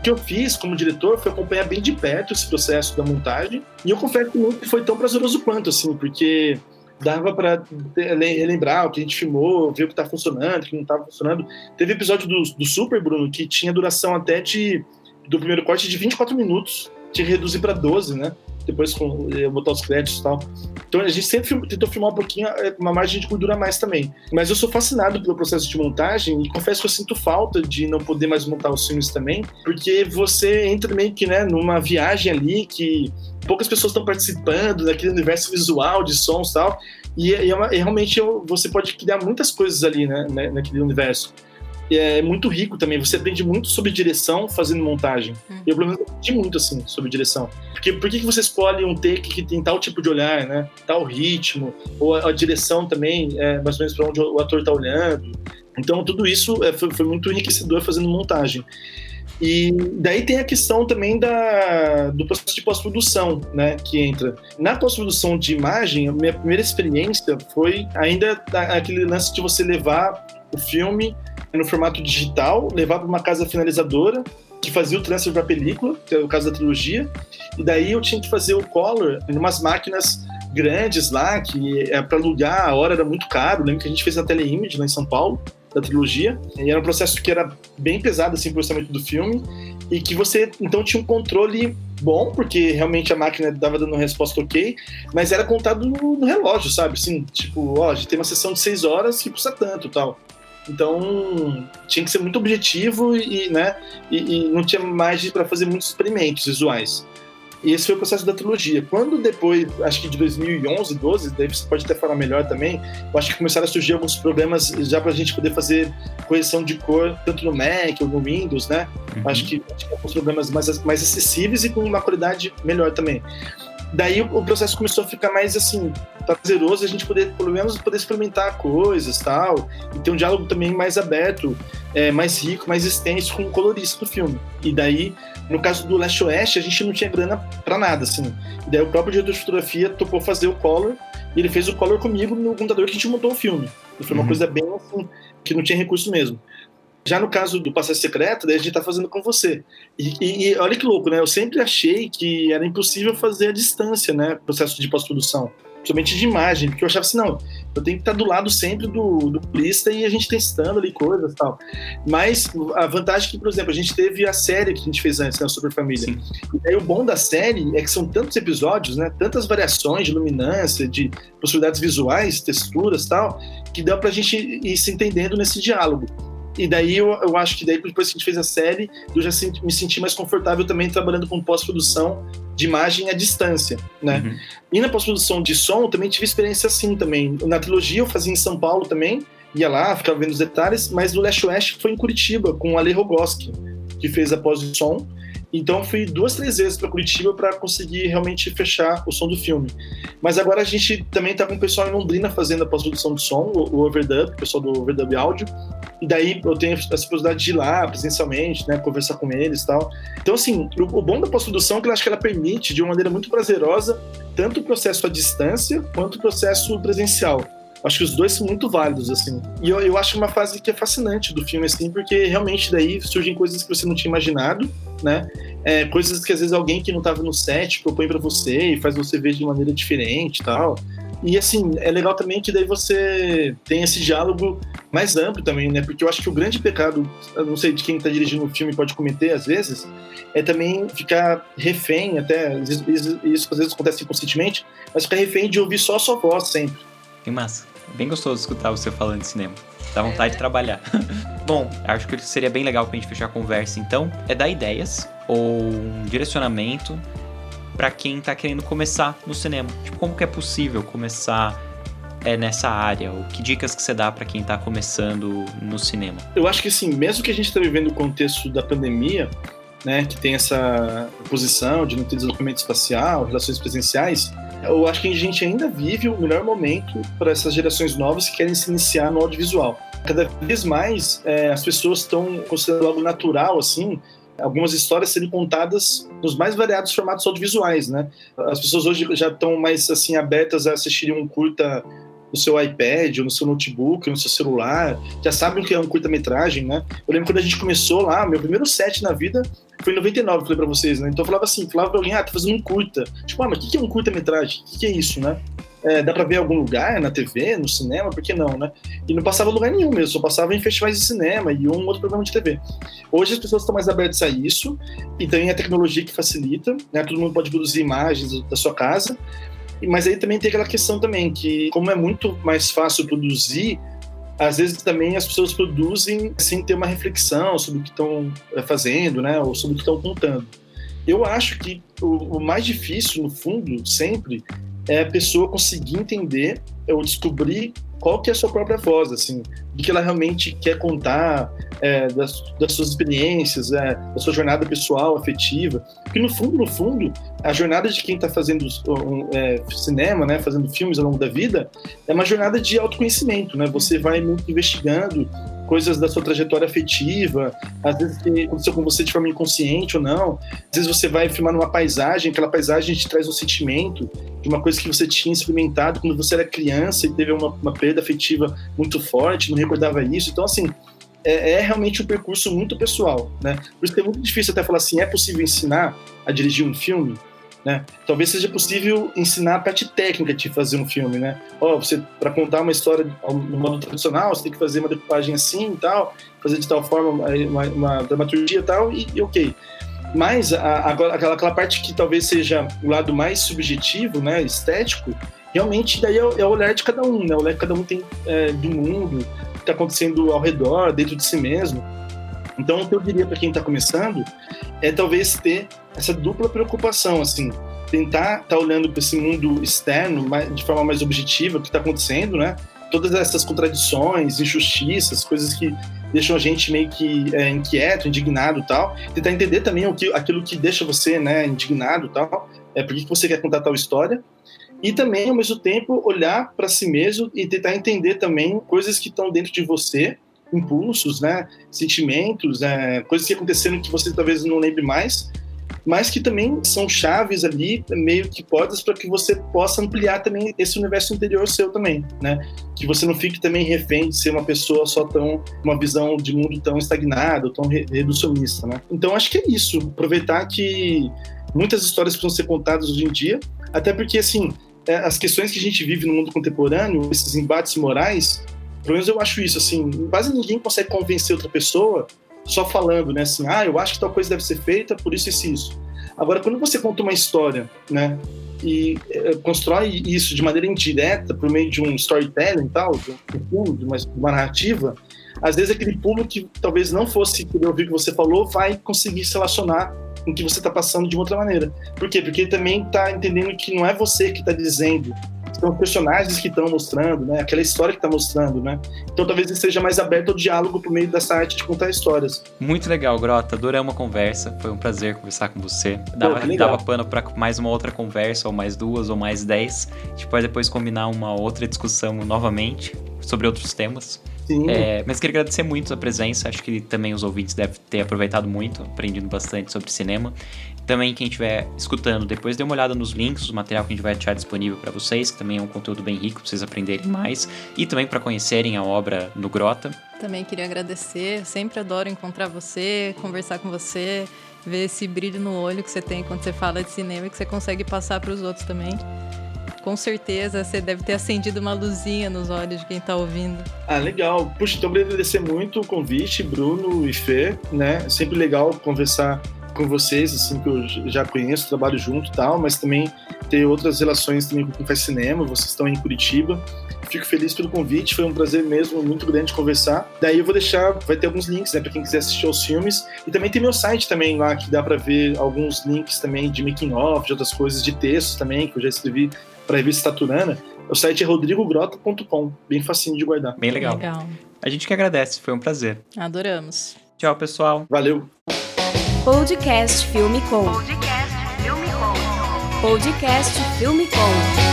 O que eu fiz como diretor foi acompanhar bem de perto esse processo da montagem, e eu confesso que foi tão prazeroso quanto, assim, porque dava para relembrar o que a gente filmou, ver o que tá funcionando, o que não estava funcionando. Teve episódio do, do Super, Bruno, que tinha duração até de do primeiro corte de 24 minutos, tinha que reduzir para 12, né? Depois com, eh, botar os créditos e tal. Então a gente sempre tentou filmar um pouquinho, eh, uma margem de gordura a mais também. Mas eu sou fascinado pelo processo de montagem e confesso que eu sinto falta de não poder mais montar os filmes também, porque você entra meio que né, numa viagem ali que poucas pessoas estão participando daquele universo visual de sons e tal. E, e, é e realmente eu, você pode criar muitas coisas ali, né, né naquele universo é muito rico também. Você aprende muito sobre direção fazendo montagem. Hum. Eu, pelo menos, aprendi muito, assim, sobre direção. Porque por que, que você escolhe um take que tem tal tipo de olhar, né? Tal ritmo, ou a, a direção também, é, mais ou menos para onde o ator está olhando. Então, tudo isso é, foi, foi muito enriquecedor fazendo montagem. E daí tem a questão também da, do processo de pós-produção, né, que entra. Na pós-produção de imagem, a minha primeira experiência foi ainda aquele lance de você levar o filme no formato digital, levar para uma casa finalizadora que fazia o transfer para película, que é o caso da trilogia, e daí eu tinha que fazer o color em umas máquinas grandes lá, que é para alugar, a hora era muito caro. Lembro que a gente fez a teleimage lá em São Paulo, da trilogia, e era um processo que era bem pesado assim, pro orçamento do filme, e que você então tinha um controle bom, porque realmente a máquina dava dando resposta ok, mas era contado no, no relógio, sabe? Assim, tipo, ó, a gente tem uma sessão de seis horas que custa tanto tal. Então tinha que ser muito objetivo e, né, e, e não tinha margem para fazer muitos experimentos visuais. E esse foi o processo da trilogia. Quando depois, acho que de 2011, 12, daí você pode até falar melhor também, eu acho que começaram a surgir alguns problemas já para a gente poder fazer correção de cor, tanto no Mac ou no Windows, né? Uhum. Acho, que, acho que alguns problemas mais, mais acessíveis e com uma qualidade melhor também. Daí o processo começou a ficar mais assim, prazeroso, a gente poder, pelo menos, poder experimentar coisas tal, e ter um diálogo também mais aberto, é, mais rico, mais extenso com o colorista do filme. E daí, no caso do Last Oeste, a gente não tinha grana para nada, assim. E daí o próprio diretor de fotografia topou fazer o color, e ele fez o color comigo no computador que a gente montou o filme. Foi uma uhum. coisa bem assim, que não tinha recurso mesmo. Já no caso do Passeio Secreto, daí a gente tá fazendo com você. E, e, e, olha que louco, né? Eu sempre achei que era impossível fazer a distância, né? Processo de pós-produção. Somente de imagem, porque eu achava assim, não, eu tenho que estar do lado sempre do, do e a gente testando ali coisas e tal. Mas a vantagem é que, por exemplo, a gente teve a série que a gente fez antes, né? Super Família. Sim. E aí o bom da série é que são tantos episódios, né? Tantas variações de luminância, de possibilidades visuais, texturas tal, que dá pra gente ir se entendendo nesse diálogo. E daí eu, eu acho que daí depois que a gente fez a série, eu já me senti mais confortável também trabalhando com pós-produção de imagem à distância, né? Uhum. E na pós-produção de som, eu também tive experiência assim também. Na trilogia eu fazia em São Paulo também, ia lá, ficava vendo os detalhes, mas do Leste Oeste foi em Curitiba, com o Ale Rogoski, que fez a pós de som. Então fui duas, três vezes para Curitiba para conseguir realmente fechar o som do filme. Mas agora a gente também tá com o pessoal em Londrina fazendo a pós-produção de som, o, Overdub, o pessoal do Overdub Áudio. E daí eu tenho a possibilidade de ir lá presencialmente, né, conversar com eles e tal. Então, assim, o, o bom da pós-produção é que eu acho que ela permite, de uma maneira muito prazerosa, tanto o processo à distância quanto o processo presencial. Acho que os dois são muito válidos, assim. E eu, eu acho uma fase que é fascinante do filme, assim, porque realmente daí surgem coisas que você não tinha imaginado, né? É, coisas que às vezes alguém que não estava no set propõe para você e faz você ver de maneira diferente e tal. E assim, é legal também que daí você tem esse diálogo mais amplo também, né? Porque eu acho que o grande pecado, não sei de quem está dirigindo o filme pode cometer às vezes, é também ficar refém, até isso, isso às vezes acontece inconscientemente, mas ficar refém de ouvir só a sua voz sempre. Que massa. Bem gostoso escutar você falando de cinema. Dá vontade de trabalhar. Bom, acho que seria bem legal pra gente fechar a conversa então, é dar ideias ou um direcionamento para quem tá querendo começar no cinema. Tipo, como que é possível começar é, nessa área? Ou que dicas que você dá para quem tá começando no cinema? Eu acho que assim, mesmo que a gente tá vivendo o contexto da pandemia, né, que tem essa posição de não ter deslocamento espacial, relações presenciais, eu acho que a gente ainda vive o melhor momento para essas gerações novas que querem se iniciar no audiovisual. Cada vez mais é, as pessoas estão considerando algo natural, assim, algumas histórias serem contadas nos mais variados formatos audiovisuais, né? As pessoas hoje já estão mais assim abertas a assistirem um curta no seu iPad, ou no seu notebook, ou no seu celular, já sabem o que é um curta-metragem, né? Eu lembro quando a gente começou lá, meu primeiro set na vida foi em 99, falei pra vocês, né? Então eu falava assim, falava pra alguém, ah, tá fazendo um curta. Tipo, ah, mas o que é um curta-metragem? O que é isso, né? É, dá pra ver em algum lugar, na TV, no cinema, por que não, né? E não passava lugar nenhum mesmo, só passava em festivais de cinema e um outro programa de TV. Hoje as pessoas estão mais abertas a isso, e também a tecnologia que facilita, né? Todo mundo pode produzir imagens da sua casa, mas aí também tem aquela questão também que, como é muito mais fácil produzir, às vezes também as pessoas produzem sem ter uma reflexão sobre o que estão eh, fazendo, né, ou sobre o que estão contando. Eu acho que o, o, mais difícil, no fundo, sempre, é a pessoa conseguir entender ou descobrir qual que é a sua própria voz, assim, do que ela realmente quer contar, é, das, das, suas experiências, é, da sua jornada pessoal, afetiva. Porque no fundo, no fundo, a jornada de quem está fazendo um, é, cinema, né, fazendo filmes ao longo da vida, é uma jornada de autoconhecimento, né? Você vai muito investigando coisas da sua trajetória afetiva, às vezes que aconteceu com você de forma inconsciente ou não. Às vezes você vai filmar numa paisagem, aquela paisagem te traz um sentimento de uma coisa que você tinha experimentado quando você era criança e teve uma, uma perda afetiva muito forte, não recordava isso. Então, assim, é, é, realmente um percurso muito pessoal, né? Por isso que é muito difícil até falar assim, é possível ensinar a dirigir um filme? Né? Talvez seja possível ensinar a parte técnica de fazer um filme, né? Ó, oh, você para contar uma história no modo tradicional, você tem que fazer uma decupagem assim e tal, fazer de tal forma uma, uma dramaturgia e tal, e, e ok. Mas a, a, aquela, aquela parte que talvez seja o lado mais subjetivo, né, estético, realmente daí é, é o olhar de cada um, né? O olhar que cada um tem é, do mundo, que está acontecendo ao redor, dentro de si mesmo. Então, o que eu diria para quem está começando é talvez ter essa dupla preocupação, assim, tentar estar tá olhando para esse mundo externo de forma mais objetiva, o que está acontecendo, né? Todas essas contradições, injustiças, coisas que deixam a gente meio que é, inquieto, indignado tal. Tentar entender também o que, aquilo que deixa você né, indignado tal. É, por que você quer contar tal história. E também, ao mesmo tempo, olhar para si mesmo e tentar entender também coisas que estão dentro de você, impulsos, né, sentimentos, é, coisas que aconteceram que você talvez não lembre mais, mas que também são chaves ali, meio que portas para que você possa ampliar também esse universo interior seu também, né? Que você não fique também refém de ser uma pessoa só tão, uma visão de mundo tão estagnado, tão reducionista, né? Então acho que é isso, aproveitar que muitas histórias precisam ser contadas hoje em dia, até porque assim, as questões que a gente vive no mundo contemporâneo, esses embates morais, pelo menos eu acho isso, assim, quase ninguém consegue convencer outra pessoa só falando, né, assim, ah, eu acho que tal coisa deve ser feita, por isso e isso. Agora, quando você conta uma história, né, e é, constrói isso de maneira indireta, por meio de um storytelling e tal, de um de uma, de uma narrativa, às vezes aquele público que talvez não fosse querer ouvir o que você falou, vai conseguir se relacionar com o que você está passando de outra maneira. Por quê? Porque ele também está entendendo que não é você que está dizendo, são os personagens que estão mostrando, né? Aquela história que está mostrando, né? Então talvez ele seja mais aberto ao diálogo por meio dessa arte de contar histórias. Muito legal, Grota. Adorei uma conversa. Foi um prazer conversar com você. Dava, Pô, dava pano para mais uma outra conversa, ou mais duas, ou mais dez. A gente pode depois combinar uma outra discussão novamente sobre outros temas. É, mas queria agradecer muito a presença. Acho que também os ouvintes devem ter aproveitado muito, aprendido bastante sobre cinema. Também quem estiver escutando, depois dê uma olhada nos links, o material que a gente vai deixar disponível para vocês, que também é um conteúdo bem rico para vocês aprenderem mais e também para conhecerem a obra no Grota. Também queria agradecer, sempre adoro encontrar você, conversar com você, ver esse brilho no olho que você tem quando você fala de cinema e que você consegue passar para os outros também com certeza você deve ter acendido uma luzinha nos olhos de quem está ouvindo. Ah, legal. Puxa, então agradecer muito o convite, Bruno e Fê, né? É sempre legal conversar com vocês, assim, que eu já conheço, trabalho junto e tal, mas também ter outras relações também com quem faz cinema, vocês estão em Curitiba. Fico feliz pelo convite, foi um prazer mesmo, muito grande conversar. Daí eu vou deixar, vai ter alguns links, né, para quem quiser assistir aos filmes. E também tem meu site também lá, que dá para ver alguns links também de making off, de outras coisas, de textos também, que eu já escrevi para a revista Taturana. O site é rodrigogrota.com, bem facinho de guardar. Bem legal. legal. A gente que agradece, foi um prazer. Adoramos. Tchau, pessoal. Valeu. Podcast Filme Com. Podcast Filme Com. Podcast Filme Com.